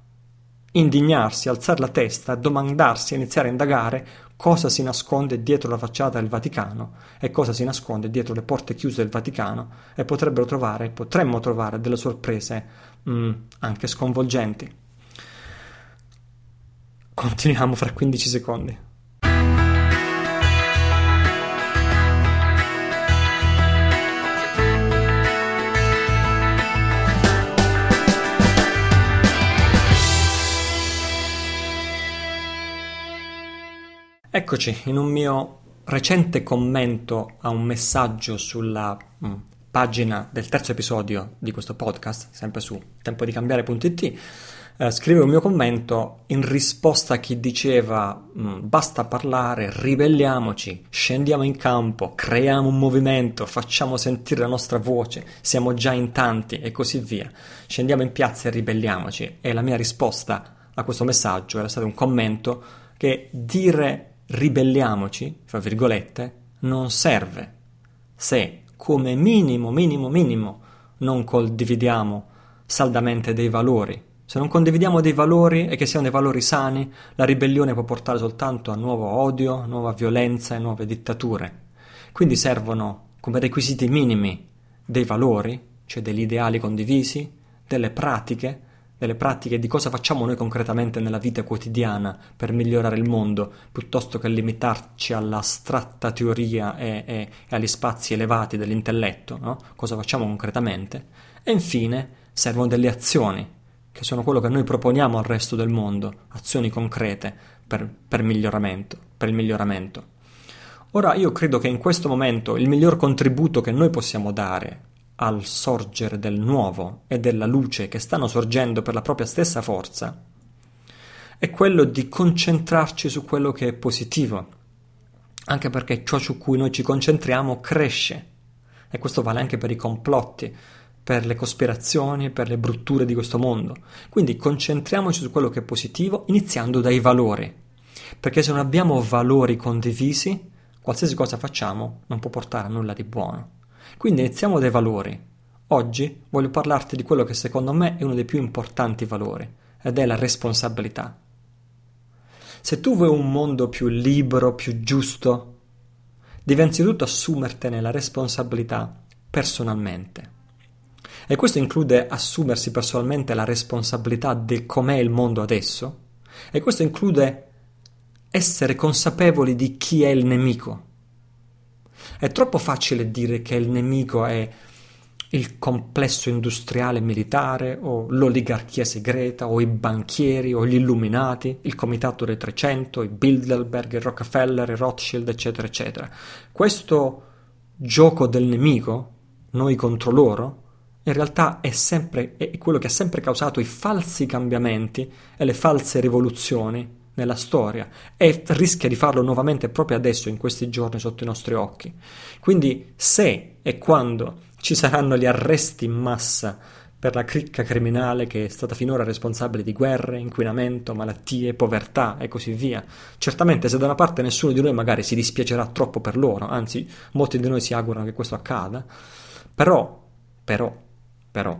Speaker 1: indignarsi, alzare la testa, domandarsi, iniziare a indagare cosa si nasconde dietro la facciata del Vaticano e cosa si nasconde dietro le porte chiuse del Vaticano e potrebbero trovare, potremmo trovare delle sorprese mm, anche sconvolgenti. Continuiamo fra 15 secondi. Eccoci in un mio recente commento a un messaggio sulla mm, pagina del terzo episodio di questo podcast, sempre su tempodicambiare.it, eh, scrivevo un mio commento in risposta a chi diceva mm, basta parlare, ribelliamoci, scendiamo in campo, creiamo un movimento, facciamo sentire la nostra voce, siamo già in tanti e così via. Scendiamo in piazza e ribelliamoci. E la mia risposta a questo messaggio era stato un commento che dire ribelliamoci, fra virgolette, non serve se come minimo, minimo, minimo non condividiamo saldamente dei valori. Se non condividiamo dei valori e che siano dei valori sani, la ribellione può portare soltanto a nuovo odio, nuova violenza e nuove dittature. Quindi servono come requisiti minimi dei valori, cioè degli ideali condivisi, delle pratiche, delle pratiche di cosa facciamo noi concretamente nella vita quotidiana per migliorare il mondo, piuttosto che limitarci all'astratta teoria e, e, e agli spazi elevati dell'intelletto, no? cosa facciamo concretamente. E infine servono delle azioni, che sono quello che noi proponiamo al resto del mondo, azioni concrete per, per, miglioramento, per il miglioramento. Ora io credo che in questo momento il miglior contributo che noi possiamo dare al sorgere del nuovo e della luce che stanno sorgendo per la propria stessa forza, è quello di concentrarci su quello che è positivo, anche perché ciò su cui noi ci concentriamo cresce. E questo vale anche per i complotti, per le cospirazioni, per le brutture di questo mondo. Quindi concentriamoci su quello che è positivo, iniziando dai valori. Perché se non abbiamo valori condivisi, qualsiasi cosa facciamo non può portare a nulla di buono. Quindi iniziamo dai valori. Oggi voglio parlarti di quello che secondo me è uno dei più importanti valori, ed è la responsabilità. Se tu vuoi un mondo più libero, più giusto, devi anzitutto assumertene la responsabilità personalmente. E questo include assumersi personalmente la responsabilità di com'è il mondo adesso, e questo include essere consapevoli di chi è il nemico. È troppo facile dire che il nemico è il complesso industriale militare o l'oligarchia segreta o i banchieri o gli illuminati, il comitato dei 300, i Bilderberg, i Rockefeller, i Rothschild, eccetera, eccetera. Questo gioco del nemico, noi contro loro, in realtà è, sempre, è quello che ha sempre causato i falsi cambiamenti e le false rivoluzioni nella storia e rischia di farlo nuovamente proprio adesso, in questi giorni, sotto i nostri occhi. Quindi se e quando ci saranno gli arresti in massa per la cricca criminale che è stata finora responsabile di guerre, inquinamento, malattie, povertà e così via. Certamente se da una parte nessuno di noi magari si dispiacerà troppo per loro, anzi molti di noi si augurano che questo accada, però, però, però,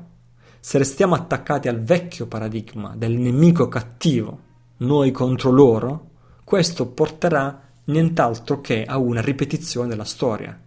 Speaker 1: se restiamo attaccati al vecchio paradigma del nemico cattivo, noi contro loro, questo porterà nient'altro che a una ripetizione della storia.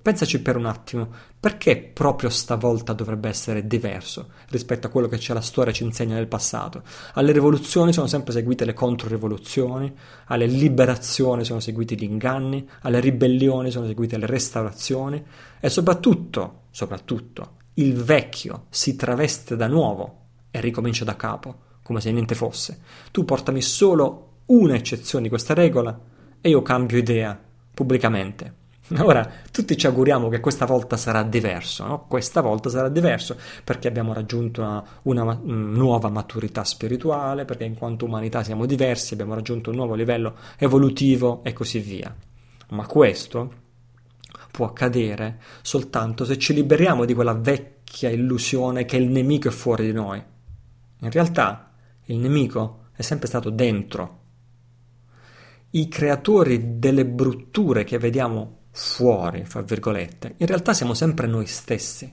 Speaker 1: Pensaci per un attimo, perché proprio stavolta dovrebbe essere diverso rispetto a quello che la storia ci insegna nel passato? Alle rivoluzioni sono sempre seguite le controrivoluzioni, alle liberazioni sono seguiti gli inganni, alle ribellioni sono seguite le restaurazioni e soprattutto, soprattutto, il vecchio si traveste da nuovo e ricomincia da capo, come se niente fosse. Tu portami solo una eccezione di questa regola e io cambio idea pubblicamente. Ora, tutti ci auguriamo che questa volta sarà diverso, no? Questa volta sarà diverso perché abbiamo raggiunto una, una mm, nuova maturità spirituale, perché in quanto umanità siamo diversi, abbiamo raggiunto un nuovo livello evolutivo e così via. Ma questo può accadere soltanto se ci liberiamo di quella vecchia illusione che il nemico è fuori di noi. In realtà il nemico è sempre stato dentro. I creatori delle brutture che vediamo fuori, fra virgolette, in realtà siamo sempre noi stessi.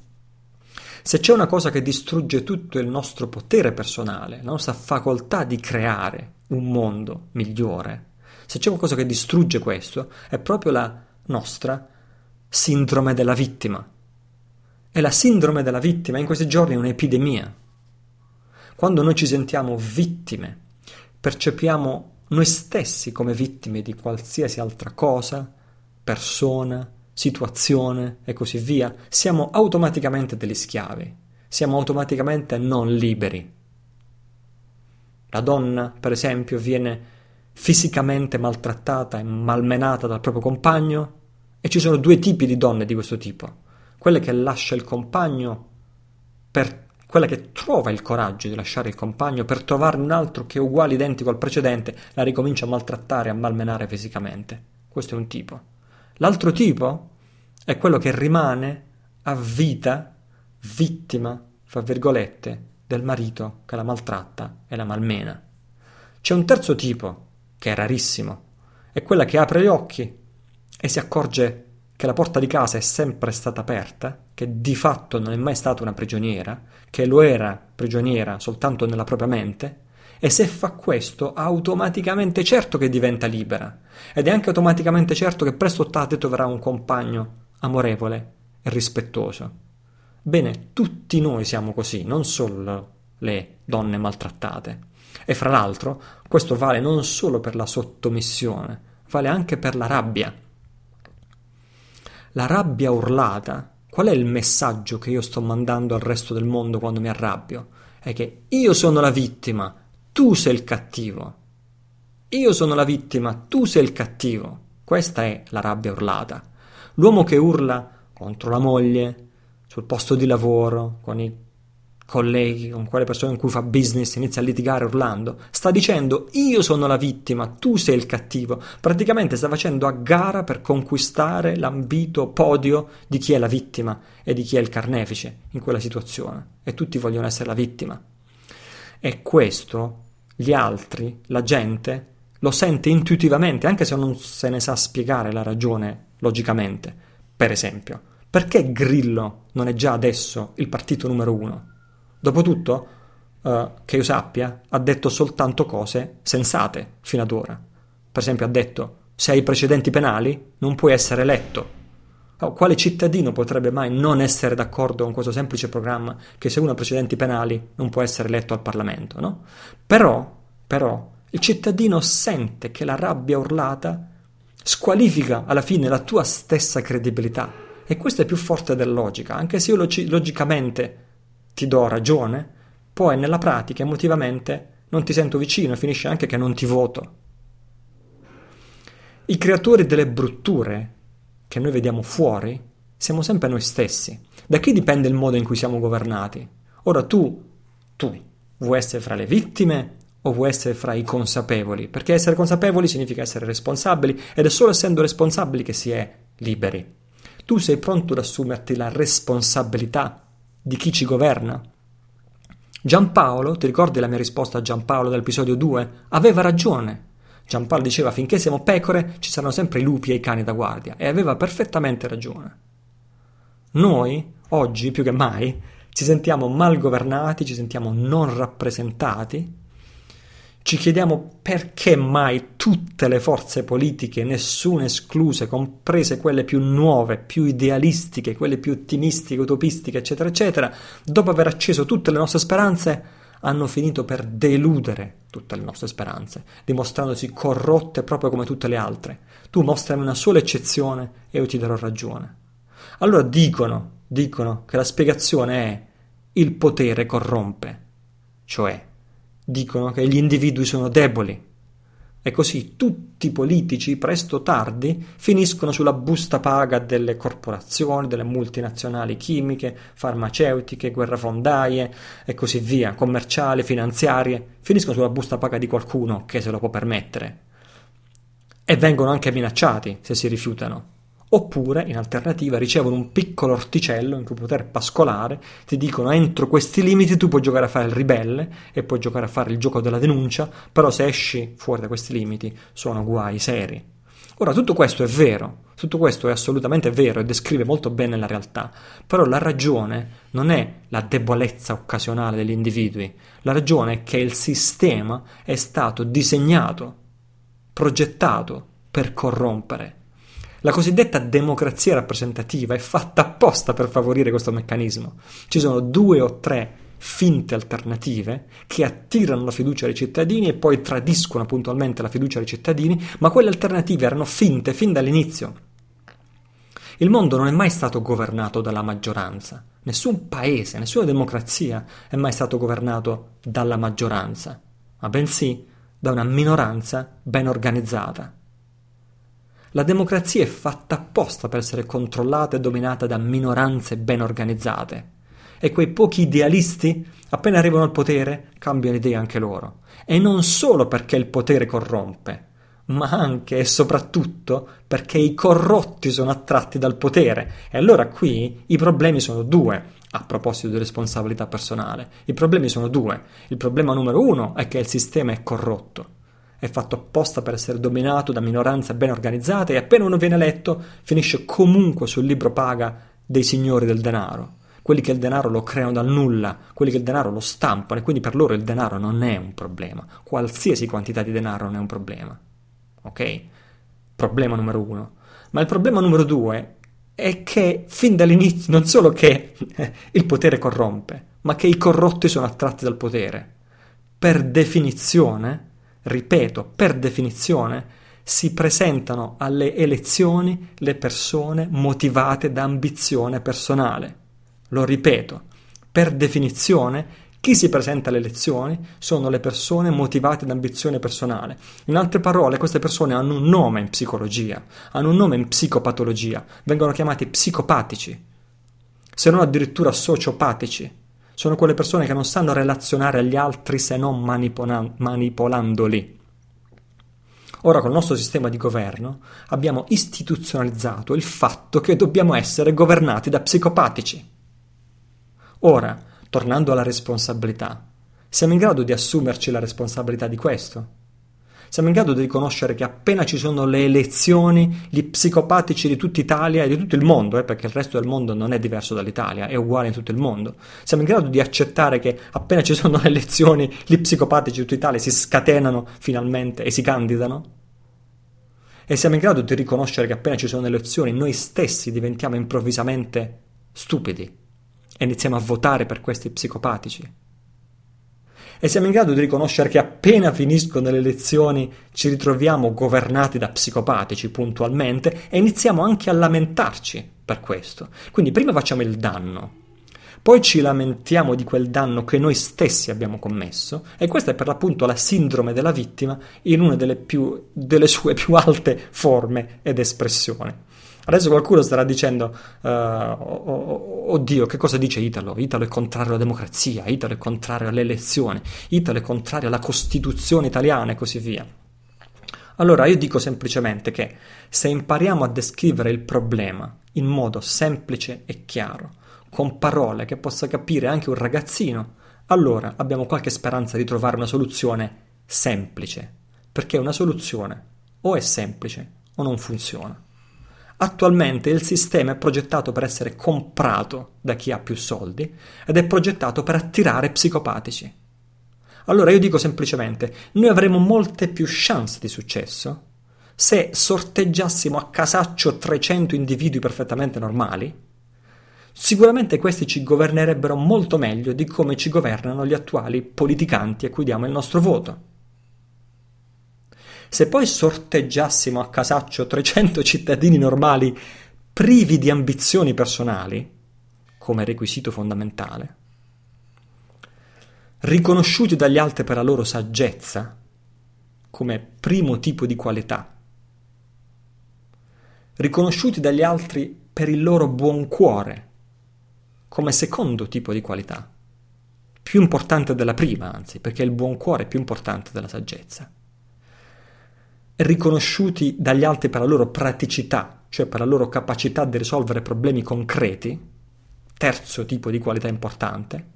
Speaker 1: Se c'è una cosa che distrugge tutto il nostro potere personale, la nostra facoltà di creare un mondo migliore, se c'è qualcosa che distrugge questo, è proprio la nostra sindrome della vittima. E la sindrome della vittima in questi giorni è un'epidemia. Quando noi ci sentiamo vittime, percepiamo noi stessi come vittime di qualsiasi altra cosa, persona, situazione e così via, siamo automaticamente degli schiavi, siamo automaticamente non liberi. La donna, per esempio, viene fisicamente maltrattata e malmenata dal proprio compagno e ci sono due tipi di donne di questo tipo. Quelle che lascia il compagno per quella che trova il coraggio di lasciare il compagno per trovarne un altro che è uguale identico al precedente, la ricomincia a maltrattare e a malmenare fisicamente. Questo è un tipo. L'altro tipo è quello che rimane a vita vittima, fra virgolette, del marito che la maltratta e la malmena. C'è un terzo tipo, che è rarissimo, è quella che apre gli occhi e si accorge che la porta di casa è sempre stata aperta, che di fatto non è mai stata una prigioniera, che lo era prigioniera soltanto nella propria mente, e se fa questo, automaticamente certo che diventa libera. Ed è anche automaticamente certo che presto o tardi troverà un compagno amorevole e rispettoso. Bene, tutti noi siamo così, non solo le donne maltrattate. E fra l'altro, questo vale non solo per la sottomissione, vale anche per la rabbia. La rabbia urlata, qual è il messaggio che io sto mandando al resto del mondo quando mi arrabbio? È che io sono la vittima, tu sei il cattivo. Io sono la vittima, tu sei il cattivo. Questa è la rabbia urlata. L'uomo che urla contro la moglie, sul posto di lavoro, con i colleghi, con quelle persone con cui fa business, inizia a litigare urlando, sta dicendo io sono la vittima, tu sei il cattivo. Praticamente sta facendo a gara per conquistare l'ambito podio di chi è la vittima e di chi è il carnefice in quella situazione. E tutti vogliono essere la vittima. E questo gli altri, la gente, lo sente intuitivamente, anche se non se ne sa spiegare la ragione logicamente. Per esempio, perché Grillo non è già adesso il partito numero uno? Dopotutto, uh, che io sappia, ha detto soltanto cose sensate fino ad ora. Per esempio ha detto, se hai precedenti penali non puoi essere eletto. Oh, quale cittadino potrebbe mai non essere d'accordo con questo semplice programma che se uno ha precedenti penali non può essere eletto al Parlamento, no? Però, però, il cittadino sente che la rabbia urlata squalifica alla fine la tua stessa credibilità. E questo è più forte della logica, anche se io log- logicamente ti do ragione, poi nella pratica emotivamente non ti sento vicino e finisce anche che non ti voto. I creatori delle brutture che noi vediamo fuori siamo sempre noi stessi. Da chi dipende il modo in cui siamo governati? Ora tu, tu, vuoi essere fra le vittime o vuoi essere fra i consapevoli? Perché essere consapevoli significa essere responsabili ed è solo essendo responsabili che si è liberi. Tu sei pronto ad assumerti la responsabilità di chi ci governa. Giampaolo, ti ricordi la mia risposta a Giampaolo dell'episodio 2? Aveva ragione. Giampaolo diceva finché siamo pecore ci saranno sempre i lupi e i cani da guardia e aveva perfettamente ragione. Noi, oggi più che mai, ci sentiamo mal governati, ci sentiamo non rappresentati ci chiediamo perché mai tutte le forze politiche, nessuna escluse, comprese quelle più nuove, più idealistiche, quelle più ottimistiche, utopistiche, eccetera, eccetera, dopo aver acceso tutte le nostre speranze, hanno finito per deludere tutte le nostre speranze, dimostrandosi corrotte proprio come tutte le altre. Tu mostrami una sola eccezione e io ti darò ragione. Allora dicono, dicono che la spiegazione è il potere corrompe, cioè dicono che gli individui sono deboli. E così tutti i politici, presto o tardi, finiscono sulla busta paga delle corporazioni, delle multinazionali chimiche, farmaceutiche, guerrafondaie e così via, commerciali, finanziarie, finiscono sulla busta paga di qualcuno che se lo può permettere. E vengono anche minacciati se si rifiutano oppure in alternativa ricevono un piccolo orticello in cui poter pascolare, ti dicono entro questi limiti tu puoi giocare a fare il ribelle e puoi giocare a fare il gioco della denuncia, però se esci fuori da questi limiti sono guai seri. Ora tutto questo è vero, tutto questo è assolutamente vero e descrive molto bene la realtà, però la ragione non è la debolezza occasionale degli individui, la ragione è che il sistema è stato disegnato, progettato per corrompere la cosiddetta democrazia rappresentativa è fatta apposta per favorire questo meccanismo. Ci sono due o tre finte alternative che attirano la fiducia dei cittadini e poi tradiscono puntualmente la fiducia dei cittadini, ma quelle alternative erano finte fin dall'inizio. Il mondo non è mai stato governato dalla maggioranza. Nessun paese, nessuna democrazia è mai stato governato dalla maggioranza, ma bensì da una minoranza ben organizzata. La democrazia è fatta apposta per essere controllata e dominata da minoranze ben organizzate. E quei pochi idealisti, appena arrivano al potere, cambiano idea anche loro. E non solo perché il potere corrompe, ma anche e soprattutto perché i corrotti sono attratti dal potere. E allora qui i problemi sono due. A proposito di responsabilità personale, i problemi sono due. Il problema numero uno è che il sistema è corrotto è fatto apposta per essere dominato da minoranze ben organizzate e appena uno viene eletto finisce comunque sul libro paga dei signori del denaro, quelli che il denaro lo creano dal nulla, quelli che il denaro lo stampano e quindi per loro il denaro non è un problema, qualsiasi quantità di denaro non è un problema. Ok? Problema numero uno. Ma il problema numero due è che fin dall'inizio non solo che il potere corrompe, ma che i corrotti sono attratti dal potere. Per definizione, ripeto, per definizione, si presentano alle elezioni le persone motivate da ambizione personale. Lo ripeto, per definizione chi si presenta alle elezioni sono le persone motivate da ambizione personale. In altre parole, queste persone hanno un nome in psicologia, hanno un nome in psicopatologia, vengono chiamati psicopatici, se non addirittura sociopatici. Sono quelle persone che non sanno relazionare agli altri se non manipola- manipolandoli. Ora col nostro sistema di governo abbiamo istituzionalizzato il fatto che dobbiamo essere governati da psicopatici. Ora, tornando alla responsabilità, siamo in grado di assumerci la responsabilità di questo? Siamo in grado di riconoscere che appena ci sono le elezioni, gli psicopatici di tutta Italia e di tutto il mondo, eh, perché il resto del mondo non è diverso dall'Italia, è uguale in tutto il mondo. Siamo in grado di accettare che appena ci sono le elezioni, gli psicopatici di tutta Italia si scatenano finalmente e si candidano? E siamo in grado di riconoscere che appena ci sono le elezioni noi stessi diventiamo improvvisamente stupidi e iniziamo a votare per questi psicopatici. E siamo in grado di riconoscere che appena finiscono le elezioni ci ritroviamo governati da psicopatici puntualmente e iniziamo anche a lamentarci per questo. Quindi prima facciamo il danno, poi ci lamentiamo di quel danno che noi stessi abbiamo commesso e questa è per l'appunto la sindrome della vittima in una delle, più, delle sue più alte forme ed espressioni. Adesso qualcuno starà dicendo, uh, oddio, che cosa dice Italo? Italo è contrario alla democrazia, Italo è contrario alle elezioni, Italo è contrario alla Costituzione italiana e così via. Allora io dico semplicemente che se impariamo a descrivere il problema in modo semplice e chiaro, con parole che possa capire anche un ragazzino, allora abbiamo qualche speranza di trovare una soluzione semplice, perché una soluzione o è semplice o non funziona. Attualmente il sistema è progettato per essere comprato da chi ha più soldi ed è progettato per attirare psicopatici. Allora io dico semplicemente, noi avremo molte più chance di successo se sorteggiassimo a casaccio 300 individui perfettamente normali sicuramente questi ci governerebbero molto meglio di come ci governano gli attuali politicanti a cui diamo il nostro voto. Se poi sorteggiassimo a casaccio 300 cittadini normali privi di ambizioni personali, come requisito fondamentale, riconosciuti dagli altri per la loro saggezza, come primo tipo di qualità, riconosciuti dagli altri per il loro buon cuore, come secondo tipo di qualità, più importante della prima, anzi, perché il buon cuore è più importante della saggezza. Riconosciuti dagli altri per la loro praticità, cioè per la loro capacità di risolvere problemi concreti, terzo tipo di qualità importante,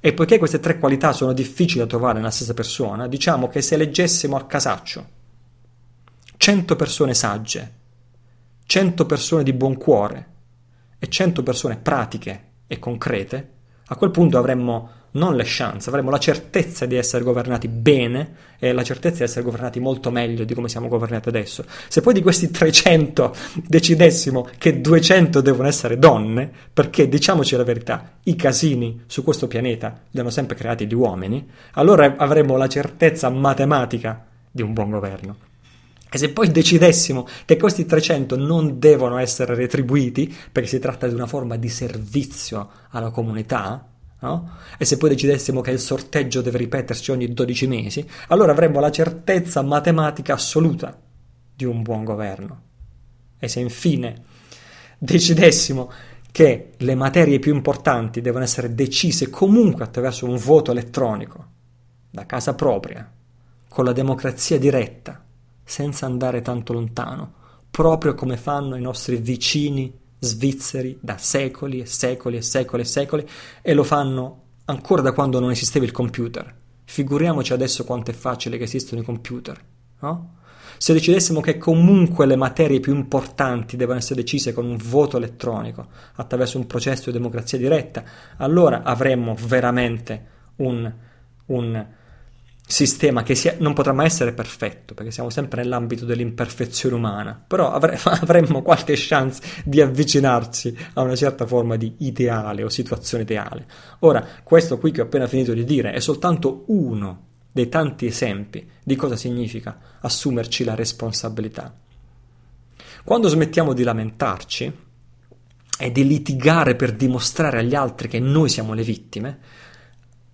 Speaker 1: e poiché queste tre qualità sono difficili da trovare nella stessa persona, diciamo che se leggessimo a casaccio 100 persone sagge, 100 persone di buon cuore e 100 persone pratiche e concrete, a quel punto avremmo non le chance, avremmo la certezza di essere governati bene e la certezza di essere governati molto meglio di come siamo governati adesso. Se poi di questi 300 decidessimo che 200 devono essere donne, perché diciamoci la verità, i casini su questo pianeta li hanno sempre creati gli uomini, allora avremmo la certezza matematica di un buon governo. E se poi decidessimo che questi 300 non devono essere retribuiti, perché si tratta di una forma di servizio alla comunità, no? e se poi decidessimo che il sorteggio deve ripetersi ogni 12 mesi, allora avremmo la certezza matematica assoluta di un buon governo. E se infine decidessimo che le materie più importanti devono essere decise comunque attraverso un voto elettronico, da casa propria, con la democrazia diretta, senza andare tanto lontano, proprio come fanno i nostri vicini svizzeri da secoli e secoli e secoli e secoli e lo fanno ancora da quando non esisteva il computer. Figuriamoci adesso quanto è facile che esistono i computer, no? Se decidessimo che comunque le materie più importanti devono essere decise con un voto elettronico attraverso un processo di democrazia diretta, allora avremmo veramente un, un sistema che sia, non potrà mai essere perfetto, perché siamo sempre nell'ambito dell'imperfezione umana, però avre, avremmo qualche chance di avvicinarci a una certa forma di ideale o situazione ideale. Ora, questo qui che ho appena finito di dire è soltanto uno dei tanti esempi di cosa significa assumerci la responsabilità. Quando smettiamo di lamentarci e di litigare per dimostrare agli altri che noi siamo le vittime,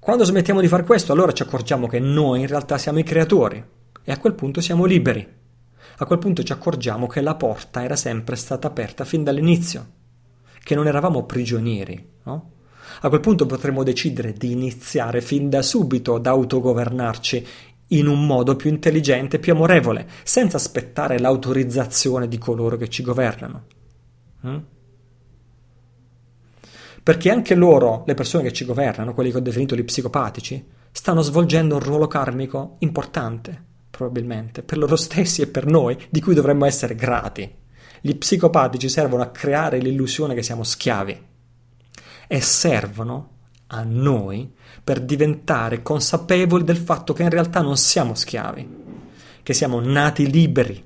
Speaker 1: quando smettiamo di fare questo, allora ci accorgiamo che noi in realtà siamo i creatori e a quel punto siamo liberi. A quel punto ci accorgiamo che la porta era sempre stata aperta fin dall'inizio, che non eravamo prigionieri, no? A quel punto potremo decidere di iniziare fin da subito ad autogovernarci in un modo più intelligente, più amorevole, senza aspettare l'autorizzazione di coloro che ci governano. Mm? Perché anche loro, le persone che ci governano, quelli che ho definito gli psicopatici, stanno svolgendo un ruolo karmico importante, probabilmente, per loro stessi e per noi, di cui dovremmo essere grati. Gli psicopatici servono a creare l'illusione che siamo schiavi e servono a noi per diventare consapevoli del fatto che in realtà non siamo schiavi, che siamo nati liberi.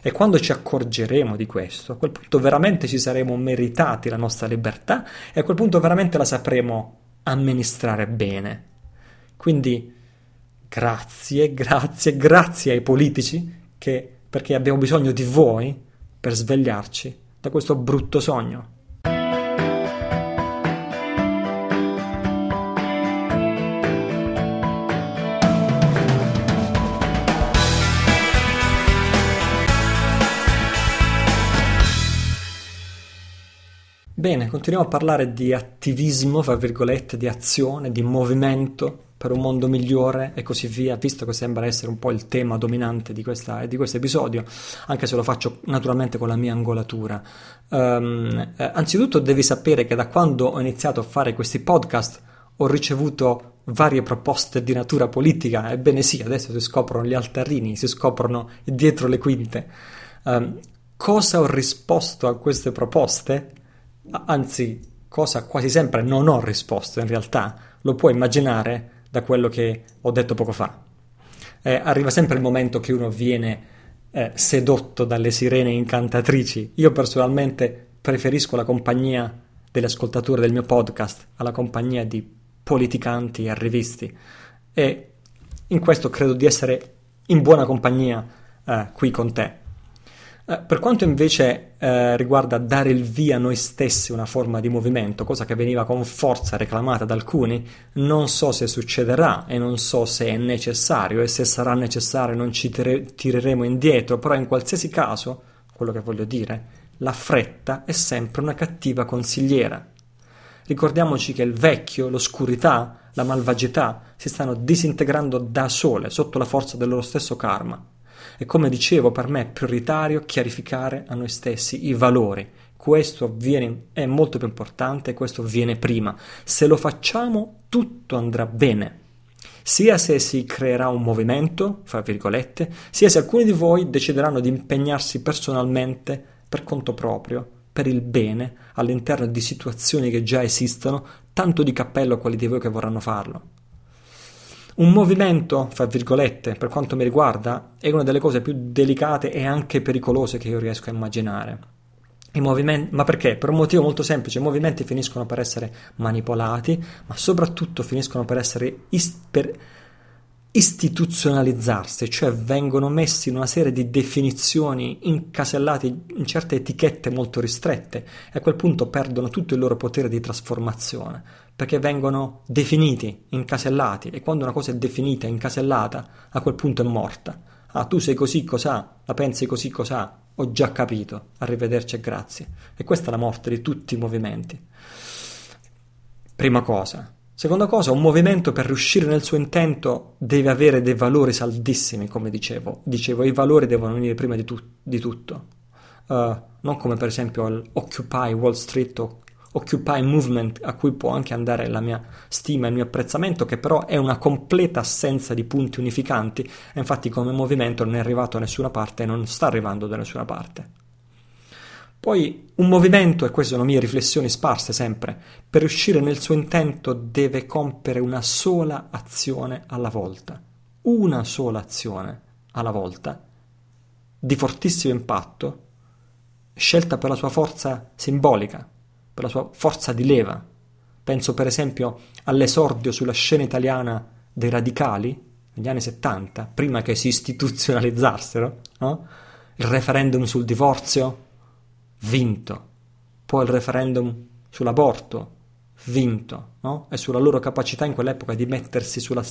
Speaker 1: E quando ci accorgeremo di questo, a quel punto veramente ci saremo meritati la nostra libertà e a quel punto veramente la sapremo amministrare bene. Quindi grazie, grazie, grazie ai politici che, perché abbiamo bisogno di voi per svegliarci da questo brutto sogno. Bene, continuiamo a parlare di attivismo, fra virgolette, di azione, di movimento per un mondo migliore e così via, visto che sembra essere un po' il tema dominante di, questa, di questo episodio, anche se lo faccio naturalmente con la mia angolatura. Um, eh, anzitutto devi sapere che da quando ho iniziato a fare questi podcast ho ricevuto varie proposte di natura politica, ebbene sì, adesso si scoprono gli altarini, si scoprono dietro le quinte. Um, cosa ho risposto a queste proposte? Anzi, cosa quasi sempre non ho risposto in realtà, lo puoi immaginare da quello che ho detto poco fa. Eh, arriva sempre il momento che uno viene eh, sedotto dalle sirene incantatrici. Io personalmente preferisco la compagnia degli ascoltatori del mio podcast alla compagnia di politicanti e arrivisti e in questo credo di essere in buona compagnia eh, qui con te. Eh, per quanto invece eh, riguarda dare il via a noi stessi una forma di movimento, cosa che veniva con forza reclamata da alcuni, non so se succederà e non so se è necessario e se sarà necessario non ci tire- tireremo indietro, però in qualsiasi caso, quello che voglio dire, la fretta è sempre una cattiva consigliera. Ricordiamoci che il vecchio, l'oscurità, la malvagità si stanno disintegrando da sole sotto la forza del loro stesso karma e come dicevo, per me è prioritario chiarificare a noi stessi i valori. Questo avviene, è molto più importante, questo avviene prima. Se lo facciamo, tutto andrà bene. Sia se si creerà un movimento, fra virgolette, sia se alcuni di voi decideranno di impegnarsi personalmente per conto proprio, per il bene, all'interno di situazioni che già esistono, tanto di cappello a quelli di voi che vorranno farlo. Un movimento, fra virgolette, per quanto mi riguarda, è una delle cose più delicate e anche pericolose che io riesco a immaginare. ma perché? Per un motivo molto semplice, i movimenti finiscono per essere manipolati, ma soprattutto finiscono per essere ist- per istituzionalizzarsi, cioè vengono messi in una serie di definizioni incasellati in certe etichette molto ristrette e a quel punto perdono tutto il loro potere di trasformazione perché vengono definiti, incasellati e quando una cosa è definita, incasellata, a quel punto è morta. Ah, tu sei così, cos'ha? La pensi così, cos'ha? Ho già capito. Arrivederci e grazie. E questa è la morte di tutti i movimenti. Prima cosa. Seconda cosa, un movimento per riuscire nel suo intento deve avere dei valori saldissimi, come dicevo. Dicevo, i valori devono venire prima di, tu- di tutto. Uh, non come per esempio l'Occupy Wall Street o Occupy Movement a cui può anche andare la mia stima il mio apprezzamento, che però è una completa assenza di punti unificanti e infatti come movimento non è arrivato da nessuna parte e non sta arrivando da nessuna parte. Poi un movimento, e queste sono mie riflessioni sparse sempre, per riuscire nel suo intento deve compiere una sola azione alla volta. Una sola azione alla volta, di fortissimo impatto, scelta per la sua forza simbolica, per la sua forza di leva. Penso per esempio all'esordio sulla scena italiana dei radicali negli anni 70, prima che si istituzionalizzassero, no? il referendum sul divorzio, vinto, poi il referendum sull'aborto, vinto, no? e sulla loro capacità in quell'epoca di mettersi sulla,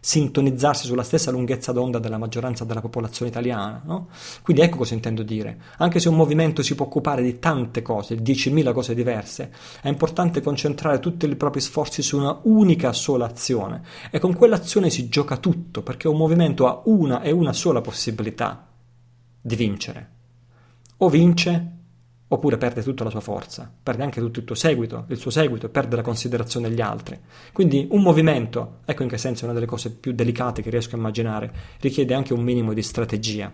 Speaker 1: sintonizzarsi sulla stessa lunghezza d'onda della maggioranza della popolazione italiana. No? Quindi ecco cosa intendo dire. Anche se un movimento si può occupare di tante cose, 10.000 cose diverse, è importante concentrare tutti i propri sforzi su una unica sola azione e con quell'azione si gioca tutto perché un movimento ha una e una sola possibilità di vincere. O vince oppure perde tutta la sua forza, perde anche tutto il tuo seguito, il suo seguito perde la considerazione degli altri. Quindi un movimento, ecco in che senso è una delle cose più delicate che riesco a immaginare, richiede anche un minimo di strategia.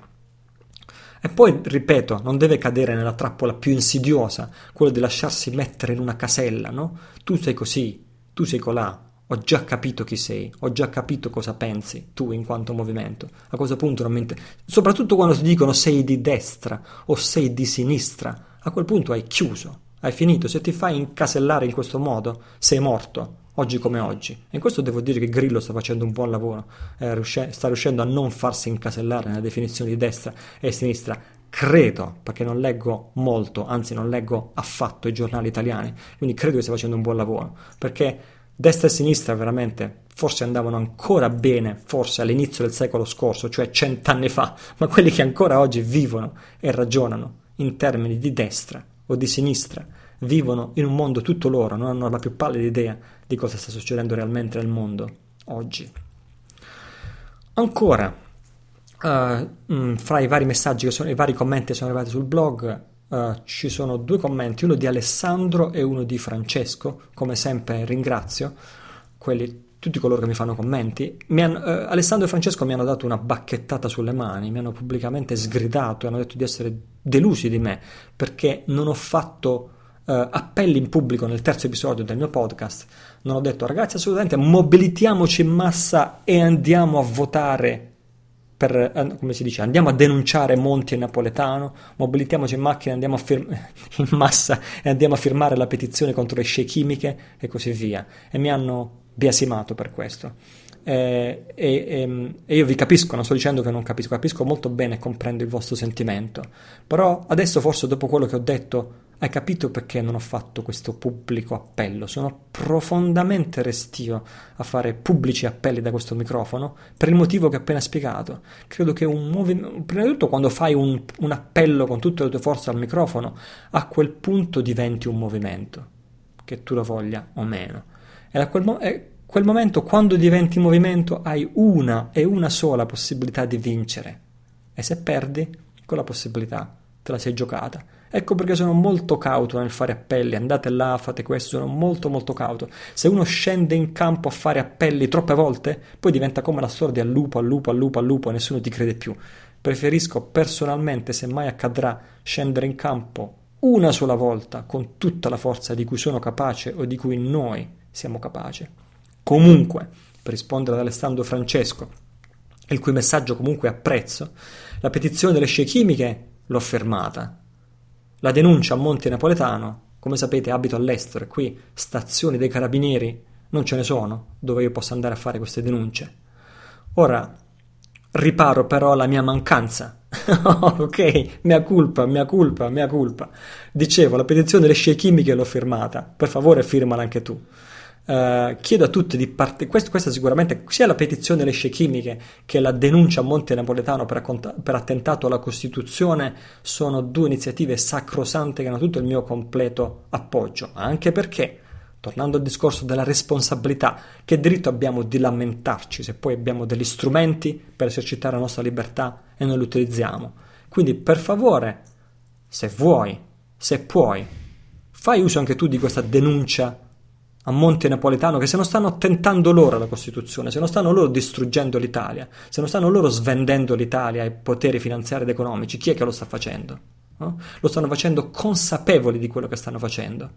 Speaker 1: E poi, ripeto, non deve cadere nella trappola più insidiosa, quella di lasciarsi mettere in una casella, no? Tu sei così, tu sei colà, ho già capito chi sei, ho già capito cosa pensi tu in quanto movimento. A questo punto non mi inter... Soprattutto quando ti dicono sei di destra o sei di sinistra, a quel punto hai chiuso, hai finito. Se ti fai incasellare in questo modo, sei morto, oggi come oggi. E in questo devo dire che Grillo sta facendo un buon lavoro, eh, riusce- sta riuscendo a non farsi incasellare nella definizione di destra e sinistra. Credo, perché non leggo molto, anzi non leggo affatto i giornali italiani, quindi credo che stia facendo un buon lavoro, perché destra e sinistra veramente forse andavano ancora bene, forse all'inizio del secolo scorso, cioè cent'anni fa, ma quelli che ancora oggi vivono e ragionano in termini di destra o di sinistra, vivono in un mondo tutto loro, non hanno la più pallida idea di cosa sta succedendo realmente nel mondo oggi. Ancora, uh, fra i vari messaggi, che sono, i vari commenti che sono arrivati sul blog, uh, ci sono due commenti, uno di Alessandro e uno di Francesco, come sempre ringrazio, quelli tutti coloro che mi fanno commenti. Mi hanno, eh, Alessandro e Francesco mi hanno dato una bacchettata sulle mani, mi hanno pubblicamente sgridato e hanno detto di essere delusi di me perché non ho fatto eh, appelli in pubblico nel terzo episodio del mio podcast. Non ho detto ragazzi assolutamente mobilitiamoci in massa e andiamo a votare per, come si dice, andiamo a denunciare Monti e Napoletano, mobilitiamoci in macchina, andiamo a firm- in massa e andiamo a firmare la petizione contro le scie chimiche e così via. E mi hanno biasimato per questo. Eh, e, e, e, io vi capisco, non sto dicendo che non capisco, capisco molto bene e comprendo il vostro sentimento, però adesso forse dopo quello che ho detto hai capito perché non ho fatto questo pubblico appello, sono profondamente restio a fare pubblici appelli da questo microfono per il motivo che ho appena spiegato. Credo che un movimento, prima di tutto quando fai un, un appello con tutte le tue forze al microfono, a quel punto diventi un movimento, che tu lo voglia o meno. E da quel, mo- quel momento, quando diventi movimento, hai una e una sola possibilità di vincere. E se perdi, quella possibilità te la sei giocata. Ecco perché sono molto cauto nel fare appelli, andate là, fate questo, sono molto molto cauto. Se uno scende in campo a fare appelli troppe volte, poi diventa come la storia di al lupo, al lupo, al lupo, al lupo, e nessuno ti crede più. Preferisco personalmente, se mai accadrà, scendere in campo una sola volta con tutta la forza di cui sono capace o di cui noi siamo capaci. Comunque, per rispondere ad Alessandro Francesco, il cui messaggio comunque apprezzo, la petizione delle scie chimiche l'ho fermata. La denuncia a Monte Napoletano, come sapete abito all'estero e qui stazioni dei carabinieri non ce ne sono dove io possa andare a fare queste denunce. Ora riparo però la mia mancanza. ok, mia colpa, mia colpa, mia colpa. Dicevo, la petizione delle scie chimiche l'ho firmata. Per favore, firmala anche tu. Uh, chiedo a tutti di partecipare. Questo, questa sicuramente sia la petizione alle scie chimiche che la denuncia a Monte Napoletano per, accont- per, attentato alla Costituzione sono due iniziative sacrosante che hanno tutto il mio completo appoggio. Anche perché, tornando al discorso della responsabilità, che diritto abbiamo di lamentarci se poi abbiamo degli strumenti per esercitare la nostra libertà e non li utilizziamo? Quindi, per favore, se vuoi, se puoi, fai uso anche tu di questa denuncia a Monte Napoletano che se non stanno tentando loro la Costituzione, se non stanno loro distruggendo l'Italia, se non stanno loro svendendo l'Italia ai poteri finanziari ed economici, chi è che lo sta facendo? No? Lo stanno facendo consapevoli di quello che stanno facendo.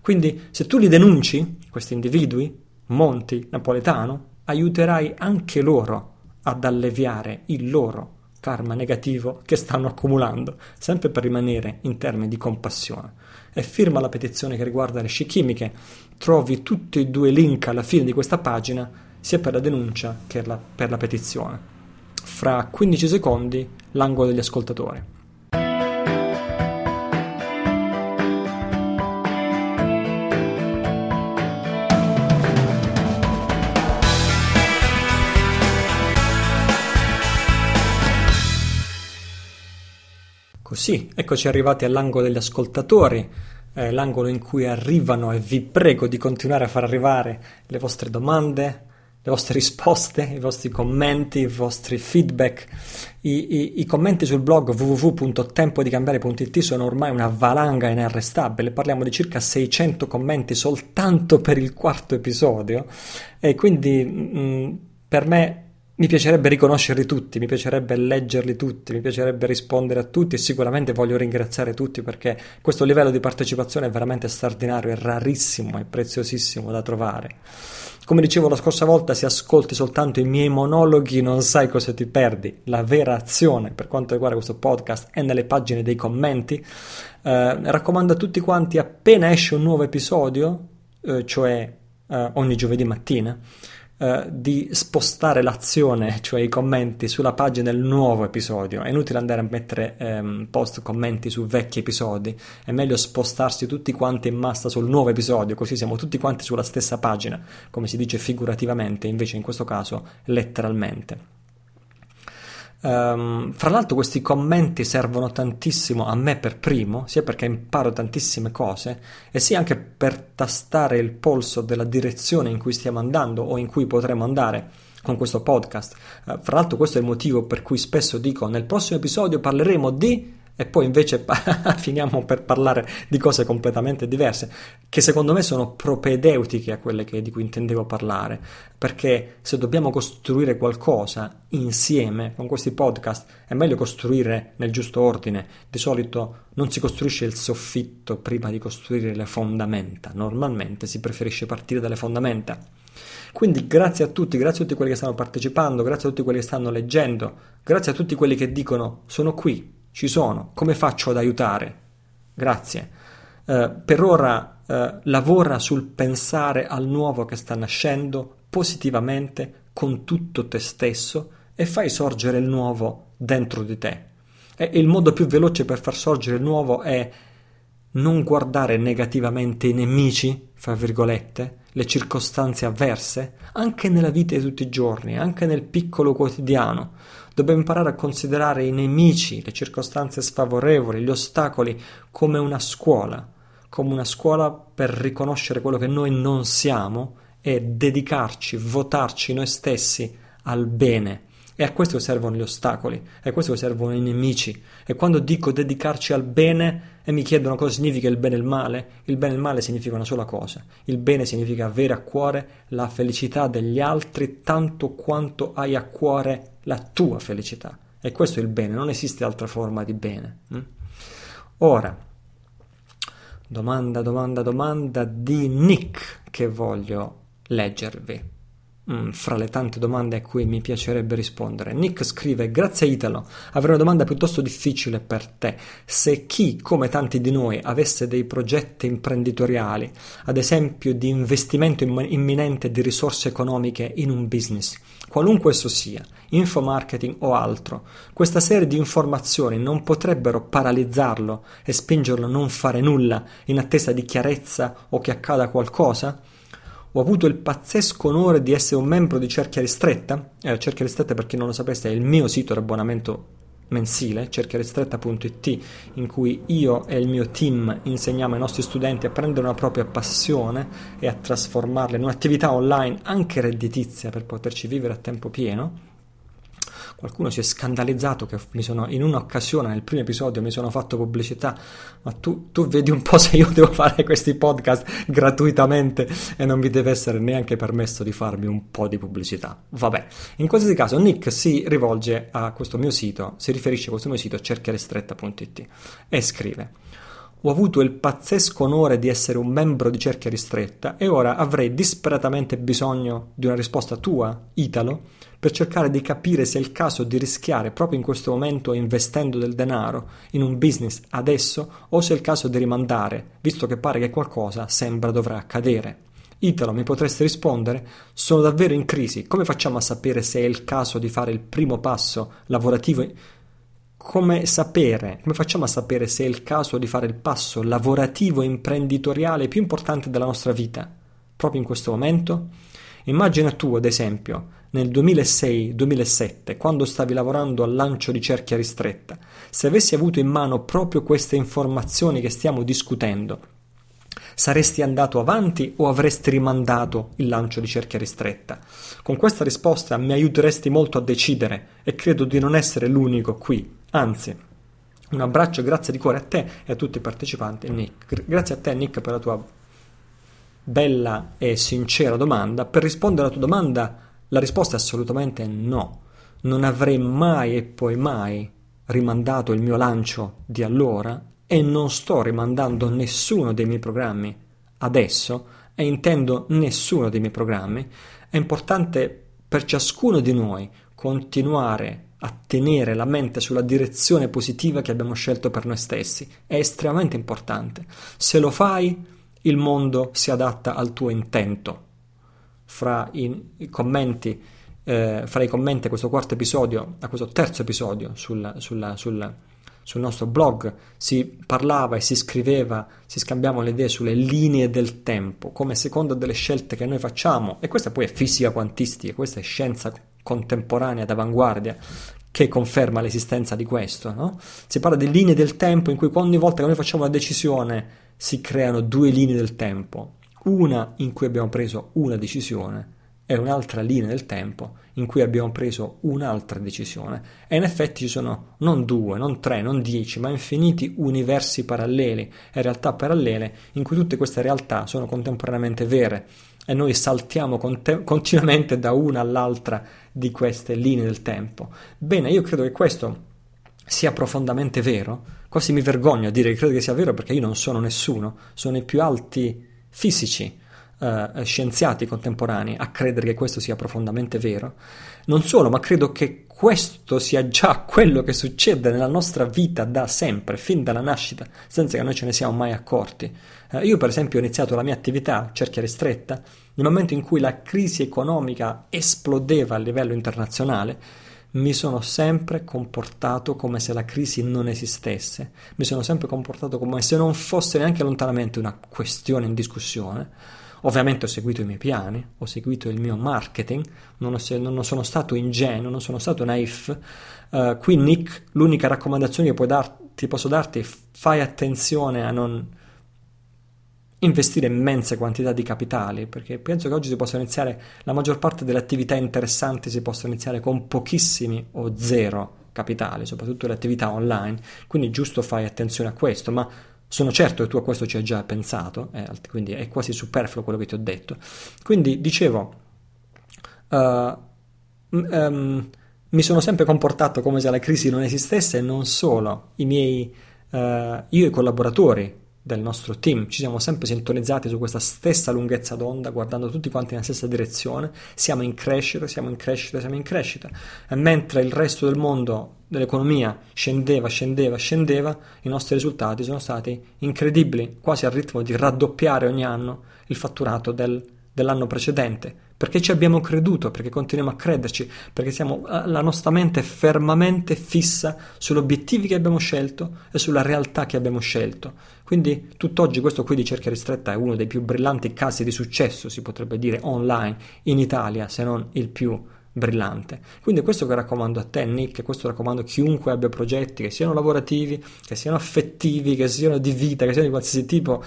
Speaker 1: Quindi se tu li denunci, questi individui, Monti, Napoletano, aiuterai anche loro ad alleviare il loro karma negativo che stanno accumulando, sempre per rimanere in termini di compassione. E firma la petizione che riguarda le scie chimiche, trovi tutti e due i link alla fine di questa pagina, sia per la denuncia che per la petizione. Fra 15 secondi l'angolo degli ascoltatori. Sì, eccoci arrivati all'angolo degli ascoltatori, eh, l'angolo in cui arrivano e vi prego di continuare a far arrivare le vostre domande, le vostre risposte, i vostri commenti, i vostri feedback. I, i, i commenti sul blog www.tempodicambiare.it sono ormai una valanga inarrestabile, parliamo di circa 600 commenti soltanto per il quarto episodio e quindi mh, mm, per me mi piacerebbe riconoscerli tutti, mi piacerebbe leggerli tutti, mi piacerebbe rispondere a tutti e sicuramente voglio ringraziare tutti perché questo livello di partecipazione è veramente straordinario, è rarissimo, è preziosissimo da trovare. Come dicevo la scorsa volta, se ascolti soltanto i miei monologhi non sai cosa ti perdi. La vera azione per quanto riguarda questo podcast è nelle pagine dei commenti. Eh, raccomando a tutti quanti, appena esce un nuovo episodio, eh, cioè eh, ogni giovedì mattina, Uh, di spostare l'azione, cioè i commenti, sulla pagina del nuovo episodio. È inutile andare a mettere um, post commenti su vecchi episodi, è meglio spostarsi tutti quanti in massa sul nuovo episodio, così siamo tutti quanti sulla stessa pagina, come si dice figurativamente, invece in questo caso letteralmente. Um, fra l'altro questi commenti servono tantissimo a me per primo, sia perché imparo tantissime cose e sia anche per tastare il polso della direzione in cui stiamo andando o in cui potremo andare con questo podcast. Uh, fra l'altro questo è il motivo per cui spesso dico nel prossimo episodio parleremo di e poi invece finiamo per parlare di cose completamente diverse, che secondo me sono propedeutiche a quelle che, di cui intendevo parlare, perché se dobbiamo costruire qualcosa insieme con questi podcast è meglio costruire nel giusto ordine, di solito non si costruisce il soffitto prima di costruire le fondamenta, normalmente si preferisce partire dalle fondamenta. Quindi grazie a tutti, grazie a tutti quelli che stanno partecipando, grazie a tutti quelli che stanno leggendo, grazie a tutti quelli che dicono sono qui, ci sono, come faccio ad aiutare? Grazie. Eh, per ora eh, lavora sul pensare al nuovo che sta nascendo positivamente con tutto te stesso e fai sorgere il nuovo dentro di te. E il modo più veloce per far sorgere il nuovo è non guardare negativamente i nemici, fra virgolette, le circostanze avverse, anche nella vita di tutti i giorni, anche nel piccolo quotidiano. Dobbiamo imparare a considerare i nemici, le circostanze sfavorevoli, gli ostacoli come una scuola, come una scuola per riconoscere quello che noi non siamo e dedicarci, votarci noi stessi al bene. E a questo servono gli ostacoli, a questo servono i nemici. E quando dico dedicarci al bene e mi chiedono cosa significa il bene e il male, il bene e il male significa una sola cosa. Il bene significa avere a cuore la felicità degli altri tanto quanto hai a cuore la tua felicità. E questo è il bene, non esiste altra forma di bene. Hm? Ora, domanda, domanda, domanda di Nick che voglio leggervi. Mm, fra le tante domande a cui mi piacerebbe rispondere. Nick scrive: Grazie Italo, avrei una domanda piuttosto difficile per te. Se chi, come tanti di noi, avesse dei progetti imprenditoriali, ad esempio di investimento imminente di risorse economiche in un business, qualunque esso sia, infomarketing o altro, questa serie di informazioni non potrebbero paralizzarlo e spingerlo a non fare nulla in attesa di chiarezza o che accada qualcosa? ho avuto il pazzesco onore di essere un membro di Cerchia Ristretta. Eh, Cerchia Ristretta, per chi non lo sapesse, è il mio sito di abbonamento mensile, cerchiaristretta.it, in cui io e il mio team insegniamo ai nostri studenti a prendere una propria passione e a trasformarla in un'attività online anche redditizia per poterci vivere a tempo pieno qualcuno si è scandalizzato che sono, in un'occasione, nel primo episodio, mi sono fatto pubblicità, ma tu, tu vedi un po' se io devo fare questi podcast gratuitamente e non vi deve essere neanche permesso di farmi un po' di pubblicità. Vabbè, in qualsiasi caso Nick si rivolge a questo mio sito, si riferisce a questo mio sito cerchiarestretta.it e scrive ho avuto il pazzesco onore di essere un membro di cerchia ristretta e ora avrei disperatamente bisogno di una risposta tua, Italo, per cercare di capire se è il caso di rischiare proprio in questo momento investendo del denaro in un business adesso o se è il caso di rimandare, visto che pare che qualcosa sembra dovrà accadere. Italo, mi potresti rispondere? Sono davvero in crisi. Come facciamo a sapere se è il caso di fare il primo passo lavorativo? come sapere, come facciamo a sapere se è il caso di fare il passo lavorativo imprenditoriale più importante della nostra vita, proprio in questo momento? Immagina tu, ad esempio, nel 2006-2007, quando stavi lavorando al lancio di cerchia ristretta, se avessi avuto in mano proprio queste informazioni che stiamo discutendo, saresti andato avanti o avresti rimandato il lancio di cerchia ristretta? Con questa risposta mi aiuteresti molto a decidere e credo di non essere l'unico qui, anzi. Un abbraccio, grazie di cuore a te e a tutti i partecipanti, Nick. Grazie a te, Nick, per la tua bella e sincera domanda. Per rispondere alla tua domanda, la risposta è assolutamente no. Non avrei mai e poi mai rimandato il mio lancio di allora e non sto rimandando nessuno dei miei programmi adesso e intendo nessuno dei miei programmi. È importante per ciascuno di noi continuare a tenere la mente sulla direzione positiva che abbiamo scelto per noi stessi. È estremamente importante. Se lo fai, il mondo si adatta al tuo intento. Fra i, commenti, eh, fra i commenti a questo quarto episodio, a questo terzo episodio sul, sul, sul, sul nostro blog, si parlava e si scriveva, si scambiavano le idee sulle linee del tempo, come secondo delle scelte che noi facciamo, e questa poi è fisica quantistica, questa è scienza contemporanea d'avanguardia che conferma l'esistenza di questo. No? Si parla di linee del tempo in cui ogni volta che noi facciamo una decisione si creano due linee del tempo, una in cui abbiamo preso una decisione e un'altra linea del tempo in cui abbiamo preso un'altra decisione. E in effetti ci sono non due, non tre, non dieci, ma infiniti universi paralleli e realtà parallele in cui tutte queste realtà sono contemporaneamente vere e noi saltiamo conte- continuamente da una all'altra di queste linee del tempo. Bene, io credo che questo sia profondamente vero, quasi mi vergogno a dire che credo che sia vero perché io non sono nessuno, sono i più alti fisici, eh, scienziati contemporanei a credere che questo sia profondamente vero. Non solo, ma credo che questo sia già quello che succede nella nostra vita da sempre, fin dalla nascita, senza che noi ce ne siamo mai accorti. Eh, io per esempio ho iniziato la mia attività, cerchia ristretta, nel momento in cui la crisi economica esplodeva a livello internazionale, mi sono sempre comportato come se la crisi non esistesse, mi sono sempre comportato come se non fosse neanche lontanamente una questione in discussione. Ovviamente ho seguito i miei piani, ho seguito il mio marketing, non, ho, non sono stato ingenuo, non sono stato naif. Uh, qui Nick, l'unica raccomandazione che darti, posso darti è fai attenzione a non investire immense quantità di capitali, perché penso che oggi si possa iniziare, la maggior parte delle attività interessanti si possono iniziare con pochissimi o zero capitali, soprattutto le attività online, quindi giusto fai attenzione a questo, ma sono certo che tu a questo ci hai già pensato, eh, quindi è quasi superfluo quello che ti ho detto. Quindi dicevo, uh, um, mi sono sempre comportato come se la crisi non esistesse e non solo, I miei, uh, io e i collaboratori del nostro team, ci siamo sempre sintonizzati su questa stessa lunghezza d'onda, guardando tutti quanti nella stessa direzione, siamo in crescita, siamo in crescita, siamo in crescita. E mentre il resto del mondo dell'economia scendeva, scendeva, scendeva, i nostri risultati sono stati incredibili, quasi al ritmo di raddoppiare ogni anno il fatturato del, dell'anno precedente perché ci abbiamo creduto, perché continuiamo a crederci, perché siamo, eh, la nostra mente è fermamente fissa sugli obiettivi che abbiamo scelto e sulla realtà che abbiamo scelto. Quindi tutt'oggi questo qui di cerchia ristretta è uno dei più brillanti casi di successo, si potrebbe dire, online in Italia, se non il più brillante. Quindi questo che raccomando a te, Nick, questo raccomando a chiunque abbia progetti, che siano lavorativi, che siano affettivi, che siano di vita, che siano di qualsiasi tipo,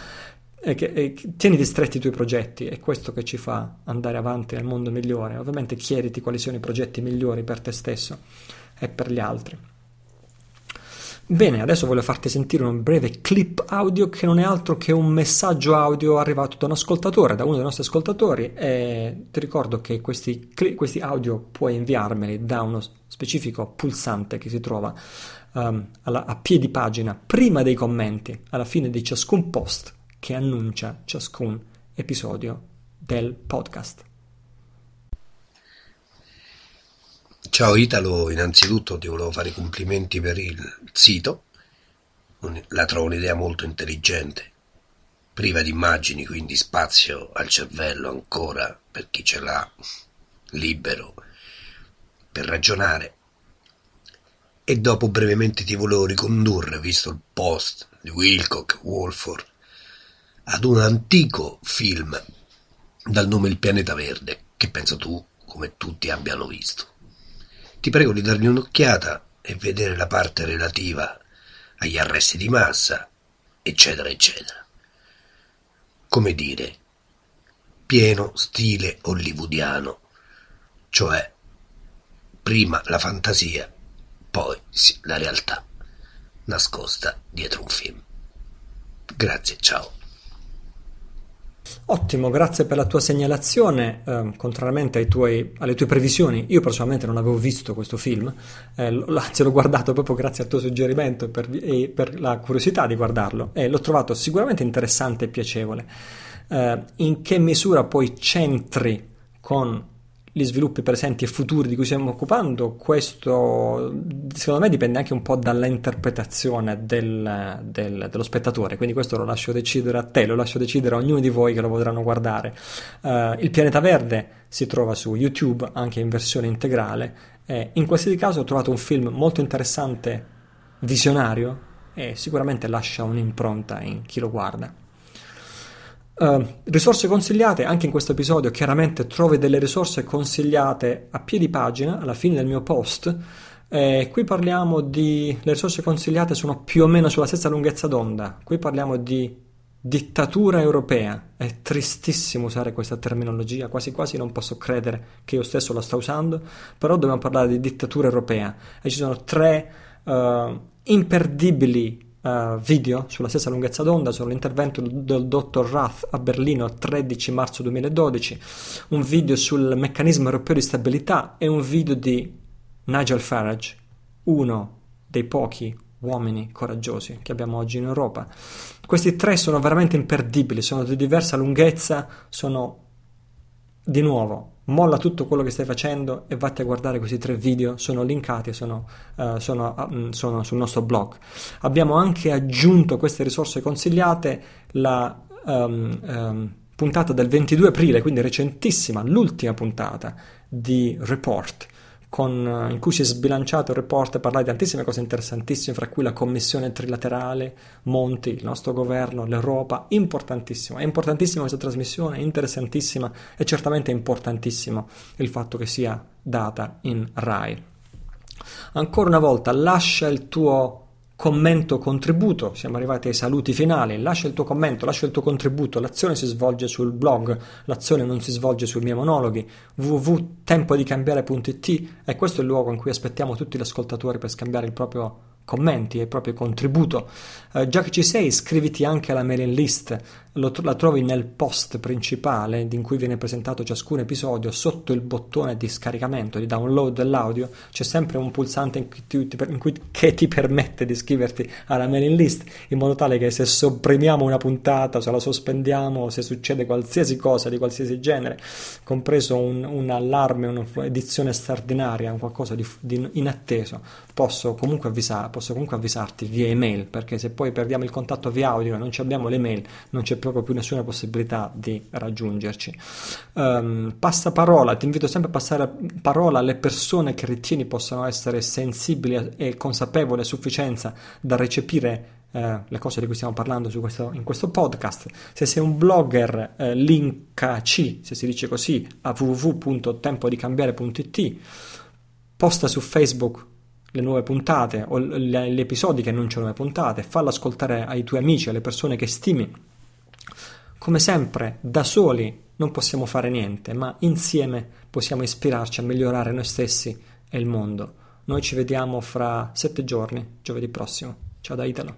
Speaker 1: e che, e tieni stretti i tuoi progetti, è questo che ci fa andare avanti nel mondo migliore. Ovviamente chiediti quali sono i progetti migliori per te stesso e per gli altri. Bene, adesso voglio farti sentire un breve clip audio che non è altro che un messaggio audio arrivato da un ascoltatore, da uno dei nostri ascoltatori e ti ricordo che questi, questi audio puoi inviarmeli da uno specifico pulsante che si trova um, alla, a piedi pagina prima dei commenti, alla fine di ciascun post che annuncia ciascun episodio del podcast.
Speaker 2: Ciao Italo, innanzitutto ti volevo fare i complimenti per il sito, la trovo un'idea molto intelligente, priva di immagini, quindi spazio al cervello ancora per chi ce l'ha libero per ragionare. E dopo brevemente ti volevo ricondurre, visto il post di Wilcock, Wolford, ad un antico film dal nome Il pianeta verde, che penso tu come tutti abbiano visto. Ti prego di dargli un'occhiata e vedere la parte relativa agli arresti di massa, eccetera, eccetera. Come dire, pieno stile hollywoodiano, cioè prima la fantasia, poi la realtà nascosta dietro un film. Grazie, ciao.
Speaker 1: Ottimo, grazie per la tua segnalazione. Eh, contrariamente tuoi, alle tue previsioni, io personalmente non avevo visto questo film, eh, anzi l'ho guardato proprio grazie al tuo suggerimento per, e per la curiosità di guardarlo e l'ho trovato sicuramente interessante e piacevole. Eh, in che misura poi c'entri con gli sviluppi presenti e futuri di cui stiamo occupando, questo secondo me dipende anche un po' dalla interpretazione del, del, dello spettatore, quindi questo lo lascio decidere a te, lo lascio decidere a ognuno di voi che lo potranno guardare. Uh, il pianeta verde si trova su YouTube anche in versione integrale e in qualsiasi caso ho trovato un film molto interessante, visionario e sicuramente lascia un'impronta in chi lo guarda. Uh, risorse consigliate, anche in questo episodio chiaramente trovi delle risorse consigliate a piedi pagina alla fine del mio post. Eh, qui parliamo di. Le risorse consigliate sono più o meno sulla stessa lunghezza d'onda. Qui parliamo di dittatura europea. È tristissimo usare questa terminologia, quasi quasi non posso credere che io stesso la sto usando, però dobbiamo parlare di dittatura europea. E ci sono tre uh, imperdibili uh, video sulla stessa lunghezza d'onda sono l'intervento del dottor Rath a Berlino il 13 marzo 2012, un video sul meccanismo europeo di stabilità e un video di Nigel Farage, uno dei pochi uomini coraggiosi che abbiamo oggi in Europa. Questi tre sono veramente imperdibili, sono di diversa lunghezza, sono di nuovo molla tutto quello che stai facendo e vatti a guardare questi tre video, sono linkati, sono, uh, sono, uh, sono sul nostro blog. Abbiamo anche aggiunto queste risorse consigliate la um, um, puntata del 22 aprile, quindi recentissima, l'ultima puntata di Report con, in cui si è sbilanciato il report e parlare di tantissime cose interessantissime, fra cui la commissione trilaterale, Monti, il nostro governo, l'Europa, importantissimo. È importantissima questa trasmissione, interessantissima e certamente importantissimo il fatto che sia data in RAI. Ancora una volta, lascia il tuo commento contributo, siamo arrivati ai saluti finali, lascia il tuo commento, lascia il tuo contributo, l'azione si svolge sul blog, l'azione non si svolge sui miei monologhi, www.tempodicambiare.it e questo è il luogo in cui aspettiamo tutti gli ascoltatori per scambiare il proprio commenti e il proprio contributo. Uh, già che ci sei, iscriviti anche alla mailing list, Lo, la trovi nel post principale in cui viene presentato ciascun episodio, sotto il bottone di scaricamento, di download dell'audio, c'è sempre un pulsante in cui ti, in cui, che ti permette di iscriverti alla mailing list, in modo tale che se sopprimiamo una puntata, se la sospendiamo, se succede qualsiasi cosa di qualsiasi genere, compreso un, un allarme, un'edizione straordinaria, qualcosa di, di inatteso, posso comunque avvisare posso comunque avvisarti via email, perché se poi perdiamo il contatto via audio e non abbiamo l'email, non c'è proprio più nessuna possibilità di raggiungerci. Um, passa parola, ti invito sempre a passare parola alle persone che ritieni possano essere sensibili e consapevoli a sufficienza da recepire eh, le cose di cui stiamo parlando questo, in questo podcast. Se sei un blogger, eh, linkaci, se si dice così, a www.tempodicambiare.it, posta su Facebook le nuove puntate o gli episodi che annunciano le puntate, fallo ascoltare ai tuoi amici, alle persone che stimi. Come sempre, da soli non possiamo fare niente, ma insieme possiamo ispirarci a migliorare noi stessi e il mondo. Noi ci vediamo fra sette giorni, giovedì prossimo. Ciao da Italo.